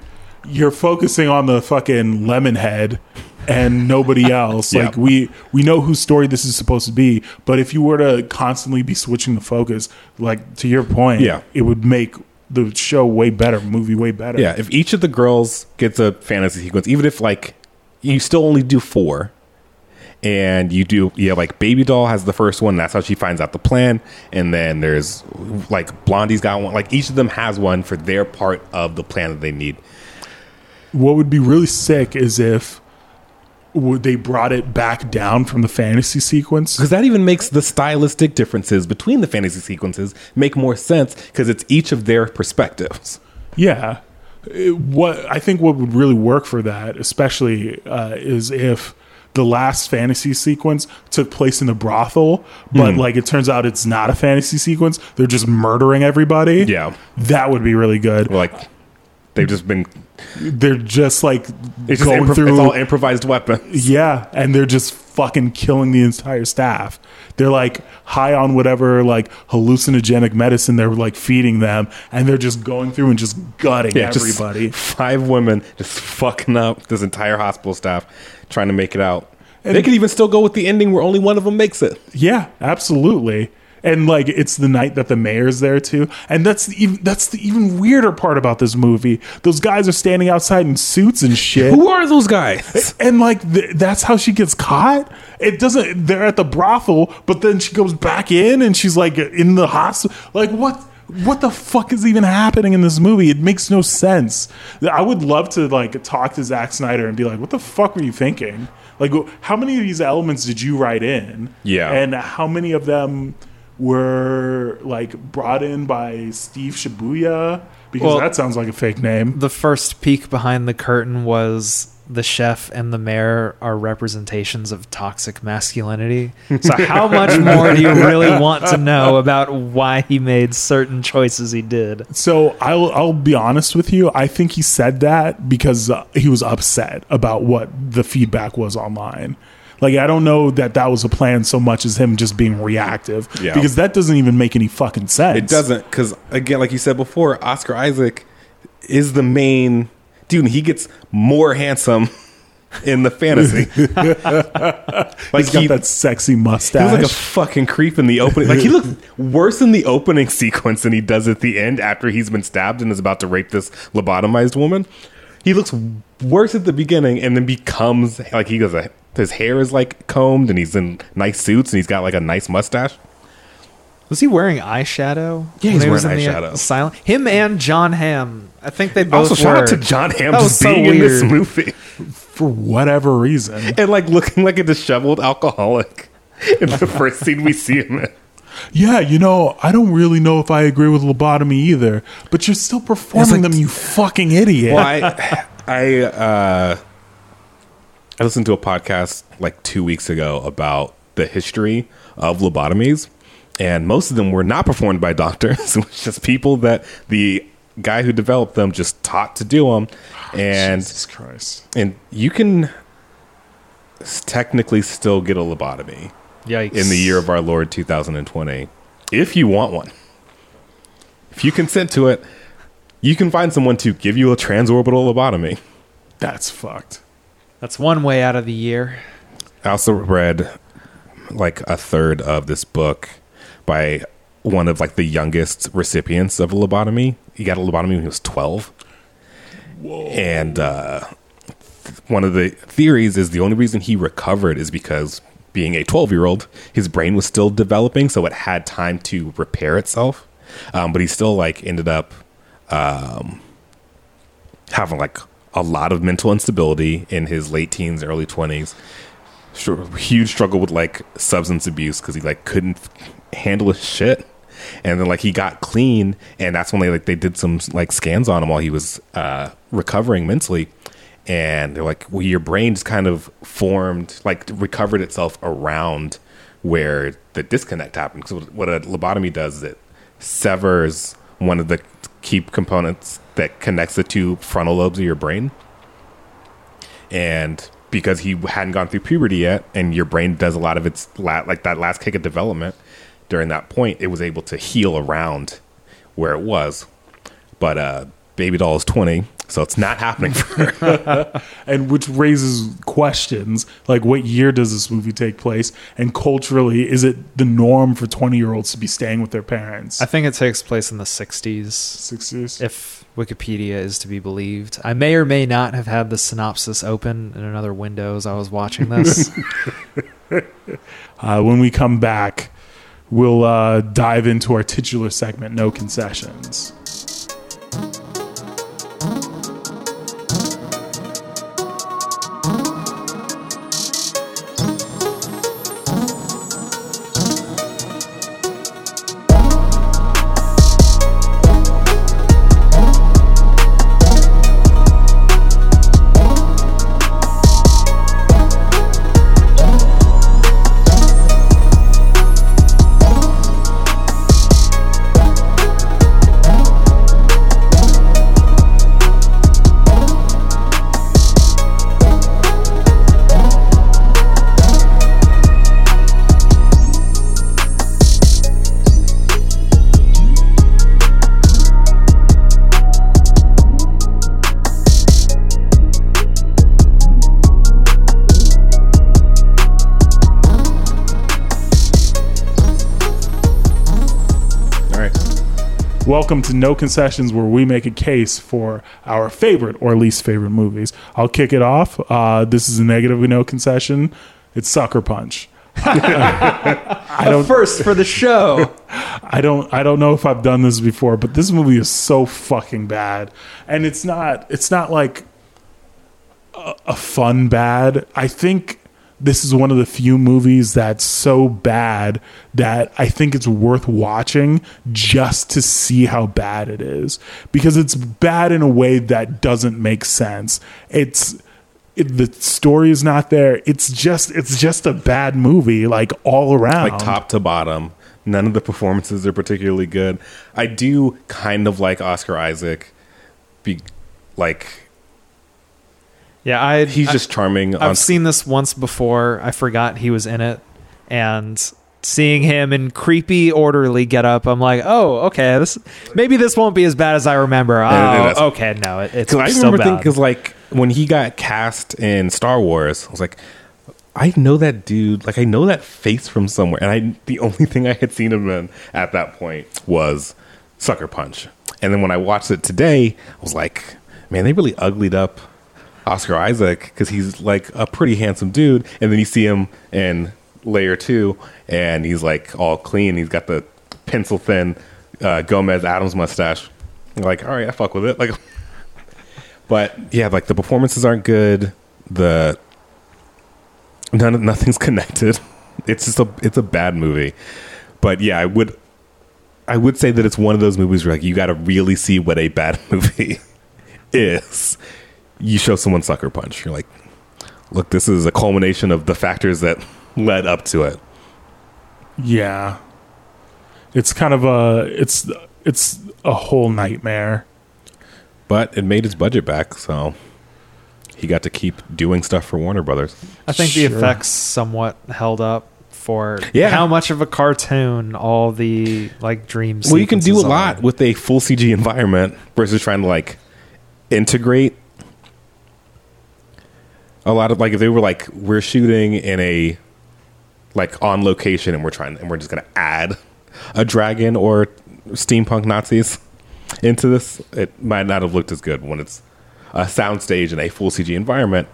you're focusing on the fucking lemon head and nobody <laughs> else. Yeah. Like we we know whose story this is supposed to be. But if you were to constantly be switching the focus, like to your point, Yeah. it would make the show way better, movie way better. Yeah, if each of the girls gets a fantasy sequence, even if like you still only do four, and you do yeah, like Baby Doll has the first one, that's how she finds out the plan, and then there's like Blondie's got one, like each of them has one for their part of the plan that they need. What would be really sick is if would they brought it back down from the fantasy sequence Because that even makes the stylistic differences between the fantasy sequences make more sense because it's each of their perspectives. yeah It- what i think what would really work for that especially uh, is if the last fantasy sequence took place in the brothel but Hmm. like it turns out it's not a fantasy sequence they're just murdering everybody Yeah. that would be really good Like they've just been they're just like it's just going through it's all improvised weapons. Yeah, and they're just fucking killing the entire staff. They're like high on whatever like hallucinogenic medicine they're like feeding them, and they're just going through and just gutting Yeah, just everybody. five women just fucking up this entire hospital staff trying to make it out. And- they could even still go with the ending where only one of them makes it. yeah, absolutely. And like it's the night that the mayor's there too, and that's the even that's the even weirder part about this movie. Those guys are standing outside in suits and shit. Who are those guys? <laughs> and like th- that's how she gets caught it doesn't they're at the brothel but then she goes back in and she's like in the hospital like what what the fuck is even happening in this movie it makes no sense i would love to like talk to Zack snyder and be like what the fuck were you thinking like how many of these elements did you write in Yeah. and how many of them were like brought in by steve shibuya because Well- that sounds like a fake name The first peek behind the curtain was the chef and the mayor are representations of toxic masculinity. So, how <laughs> much more do you really want to know about why he made certain choices he did? So I'll I'll be honest with you. I think he said that because uh, he was upset about what the feedback was online. Like I don't know that that was a plan so much as him just being reactive. Yeah. Because that doesn't even make any fucking sense. It doesn't because again, like you said before, Oscar Isaac is the main dude. and He gets more handsome <laughs> in the fantasy. <laughs> like He's got he, that sexy he mustache. was like a fucking creep in the opening. Like he looks worse in the opening sequence than he does at the end after he's been stabbed and is about to rape this lobotomized woman. He looks worse at the beginning and then becomes like he goes. His hair is like combed and he's in nice suits and he's got like a nice mustache. Was he wearing eyeshadow? Yeah, he's he was wearing in eyeshadow. Silent. Him and Jon Hamm. I think they both Also, shout were. out to Jon Hamm That was just so being in this weird. movie. for whatever reason. and like looking like a disheveled alcoholic <laughs> in the first scene we see him in. Yeah, you know, I don't really know if I agree with lobotomy either, but you're still performing like- them, you fucking idiot. Well, I, I, uh, I listened to a podcast like two weeks ago about the history of lobotomies, and most of them were not performed by <laughs> doctors. it was just people that the guy who developed them just taught to do them, ah, and Jesus Christ. and you can technically still get a lobotomy. Yikes. in the year of our Lord 2020, if you want one. If you consent to it, you can find someone to give you a transorbital lobotomy. That's fucked. That's one way out of the year. I also read like a third of this book by one of like the youngest recipients of a lobotomy. He got a lobotomy when he was 12. Whoa. And uh, one of the theories is the only reason he recovered is because being a 12 year old, his brain was still developing, so it had time to repair itself. Um, but he still like ended up um, having like a lot of mental instability in his late teens, early 20s. Sure, huge struggle with like substance abuse because he like couldn't handle his shit. And then like he got clean and that's when they like they did some like scans on him while he was uh recovering mentally. And they're like well your brain just kind of formed like recovered itself around where the disconnect happened. So what a lobotomy does is it severs one of the key components that connects the two frontal lobes of your brain. And because he hadn't gone through puberty yet and your brain does a lot of its la- like that last kick of development during that point it was able to heal around where it was. But uh baby doll is 20 so it's not happening for her. <laughs> And which raises questions like what year does this movie take place? And culturally is it the norm for 20 year olds to be staying with their parents? I think it takes place in the 60s, 60s if Wikipedia is to be believed. I may or may not have had the synopsis open in another window as I was watching <laughs> this. uh, when we come back we'll uh, dive into our titular segment no concessions all Welcome to No Concessions, where we make a case for our favorite or least favorite movies. I'll kick it off. Uh, this is a negative no concession. It's Sucker Punch. <laughs> I don't. First for the show. <laughs> I don't. I don't know if I've done this before, but this movie is so fucking bad, and it's not. It's not like a, a fun bad. I think this is one of the few movies that's so bad that I think it's worth watching just to see how bad it is because it's bad in a way that doesn't make sense. It's it, the story is not there. It's just it's just a bad movie like all around. like top to bottom none of the performances are particularly good i do kind of like oscar isaac be like Yeah, I he's just charming I've seen this once before. I forgot he was in it, and seeing him in creepy, orderly get up, I'm like, oh, okay, this maybe this won't be as bad as I remember. Oh, okay, no, it, it's Because I remember because like when he got cast in Star Wars, I was like, I know that dude. Like I know that face from somewhere, and I the only thing I had seen him in at that point was Sucker Punch. And then when I watched it today, I was like, man, they really uglied up Oscar Isaac because he's like a pretty handsome dude, and then you see him in Layer Two, and he's like all clean. He's got the pencil thin uh, Gomez Addams mustache. I'm like, all right, I fuck with it. <laughs> Like. But yeah, like the performances aren't good. The none nothing's <laughs> connected. It's just a it's a bad movie. But yeah, I would I would say that it's one of those movies where like you got to really see what a bad <laughs> movie is. You show someone Sucker Punch, you're like, look, this is a culmination of the factors that <laughs> led up to it. Yeah. It's kind of a it's it's a whole nightmare. But it made his budget back, so he got to keep doing stuff for Warner Brothers. I think the effects somewhat held up. for Yeah. how much of a cartoon all the like dreams. Well, you can do a lot are. with a full CG environment versus trying to like integrate a lot of like if they were like we're shooting in a like on location and we're trying and we're just gonna add a dragon or steampunk Nazis into this, it might not have looked as good when it's a soundstage in a full CG environment.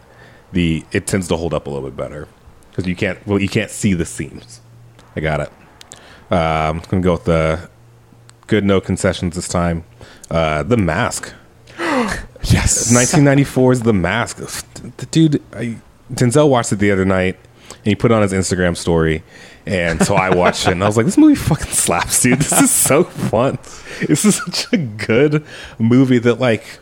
The it tends to hold up a little bit better because you can't well you can't see the seams. I got it. Uh, I'm gonna go with the good no concessions this time. Uh, the Mask. Yes. 1994's The Mask. The dude, I, Denzel watched it the other night, and he put it on his Instagram story, and so I watched it, and I was like, "This movie fucking slaps, dude. This is so fun. This is such a good movie that like,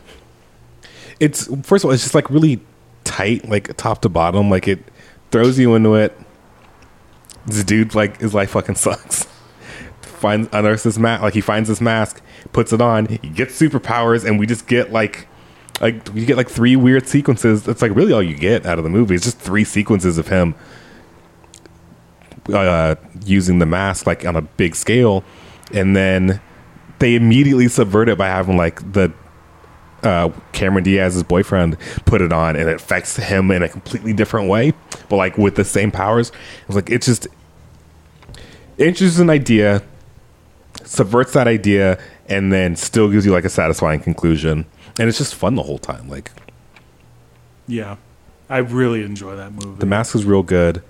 it's first of all, it's just like really tight, like top to bottom, like it throws you into it. This dude, like, his life fucking sucks. Finds unearths this mask, like he finds this mask, puts it on, he gets superpowers, and we just get like like you get like three weird sequences. That's like really all you get out of the movie. It's just three sequences of him uh, using the mask like on a big scale, and then they immediately subvert it by having like the uh, Cameron Diaz's boyfriend put it on, and it affects him in a completely different way, but like with the same powers. It's like it's just an idea, subverts that idea, and then still gives you like a satisfying conclusion, and it's just fun the whole time. Like Yeah. I really enjoy that movie. the mask is real good.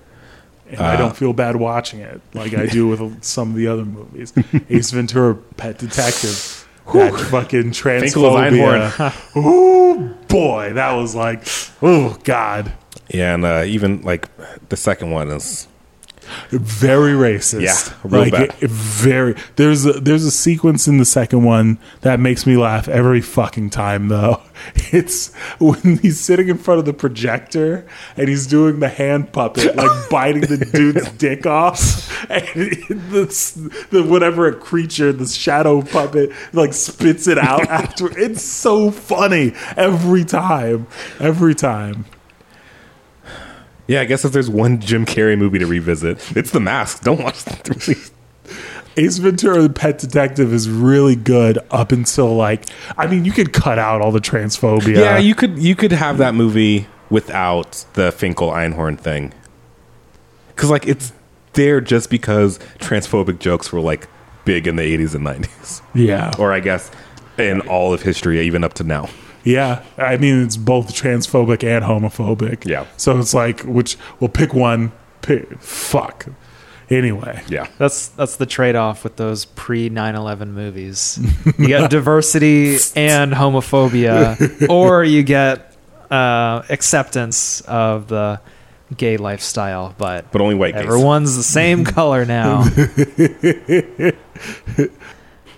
and I don't feel bad watching it like I do with <laughs> some of the other movies. Ace Ventura, Pet Detective, <laughs> that fucking transphobia. <laughs> Ooh, boy, that was like, oh god, Yeah, and uh, even like the second one is very racist. Yeah, real like bad. it- very. There's a, there's a sequence in the second one that makes me laugh every fucking time though. <laughs> It's when he's sitting in front of the projector and he's doing the hand puppet, like <laughs> biting the dude's dick off, and <laughs> the, the whatever a creature, the shadow puppet, like spits it out after. It's so funny every time, every time. Yeah. I guess if there's one Jim Carrey movie to revisit, it's The Mask. Don't watch the. Ace Ventura: The Pet Detective is really good up until like I mean you could cut out all the transphobia. Yeah, you could you could have that movie without the Finkle Einhorn thing, because like it's there just because transphobic jokes were like big in the 80s and 90s, yeah, or I guess in all of history, even up to now. Yeah. I mean it's both transphobic and homophobic. Yeah. So it's like which we'll pick one. Pick, fuck. Anyway, Yeah, That's that's the trade off with those pre 9/11 movies. You get diversity <laughs> and homophobia, <laughs> or you get uh, acceptance of the gay lifestyle. But but only white gays. everyone's the same color now. <laughs>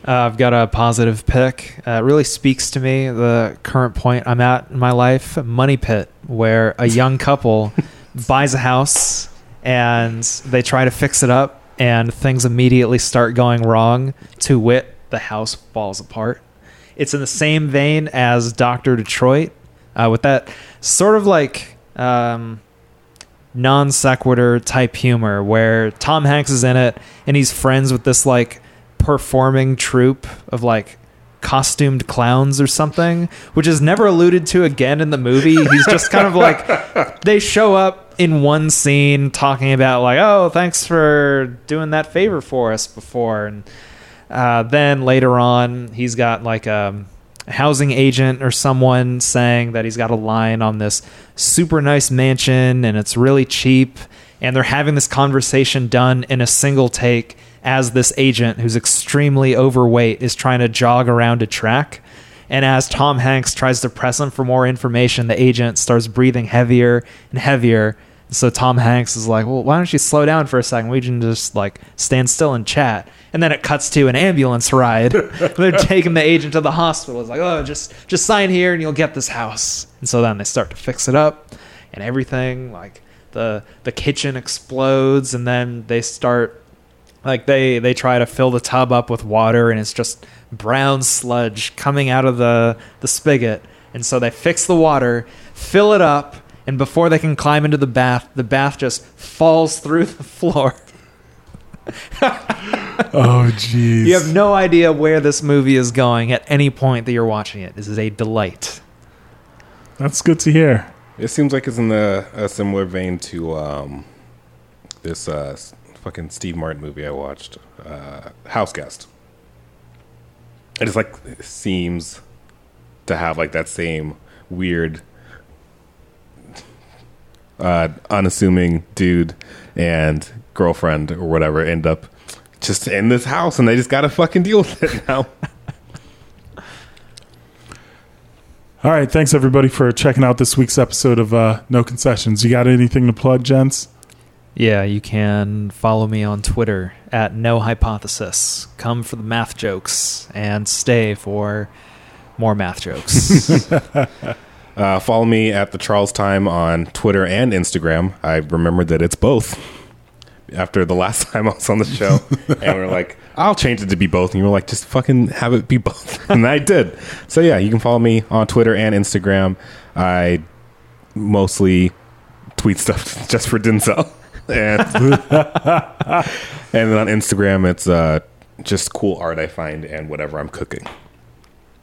Uh, I've got a positive pick. Uh, it really speaks to me the current point I'm at in my life. Money Pit, where a <laughs> young couple buys a house and they try to fix it up, and things immediately start going wrong. To wit, the house falls apart. It's in the same vein as Doctor Detroit, uh, with that sort of like um, non sequitur type humor where Tom Hanks is in it and he's friends with this like performing troupe of like costumed clowns or something, which is never alluded to again in the movie. He's just kind of like <laughs> they show up in one scene talking about like, oh, thanks for doing that favor for us before, and uh, then later on he's got like a housing agent or someone saying that he's got a line on this super nice mansion and it's really cheap and they're having this conversation done in a single take as this agent who's extremely overweight is trying to jog around a track and as Tom Hanks tries to press him for more information the agent starts breathing heavier and heavier so Tom Hanks is like, "Well, why don't you slow down for a second? We can just like stand still and chat." And then it cuts to an ambulance ride. <laughs> They're taking the agent to the hospital. It's like, "Oh, just just sign here and you'll get this house." And so then they start to fix it up and everything. Like the the kitchen explodes, and then they start like they they try to fill the tub up with water, and it's just brown sludge coming out of the the spigot. And so they fix the water, fill it up, and before they can climb into the bath, the bath just falls through the <laughs> floor. <laughs> Oh, jeez. You have no idea where this movie is going at any point that you're watching it. This is a delight. That's good to hear. It seems like it's in a, a similar vein to um, this uh, s- fucking Steve Martin movie I watched, uh, House Guest. It just like seems to have like that same weird, uh, unassuming dude and girlfriend or whatever end up just in this house, and they just got to fucking deal with it now. <laughs> All right. Thanks, everybody, for checking out this week's episode of uh, No Concessions. You got anything to plug, gents? Yeah, you can follow me on Twitter at no hypothesis. Come for the math jokes and stay for more math jokes. <laughs> Uh, follow me at the Charles Time on Twitter and Instagram. I remembered that it's both. After the last <laughs> time I was on the show, and we are like, "I'll change it to be both," and you were like, "Just fucking have it be both," <laughs> and I did. So yeah, you can follow me on Twitter and Instagram. I mostly tweet stuff just for Denzel, and <laughs> and then on Instagram it's uh, just cool art I find and whatever I'm cooking.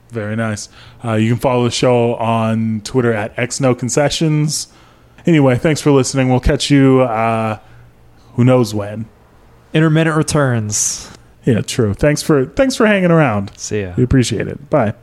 Very nice. Uh, you can follow the show on Twitter at XNoConcessions. Anyway, thanks for listening. We'll catch you uh, who knows when. Intermittent returns. Yeah, true. Thanks for thanks for hanging around. See ya. We appreciate it. Bye.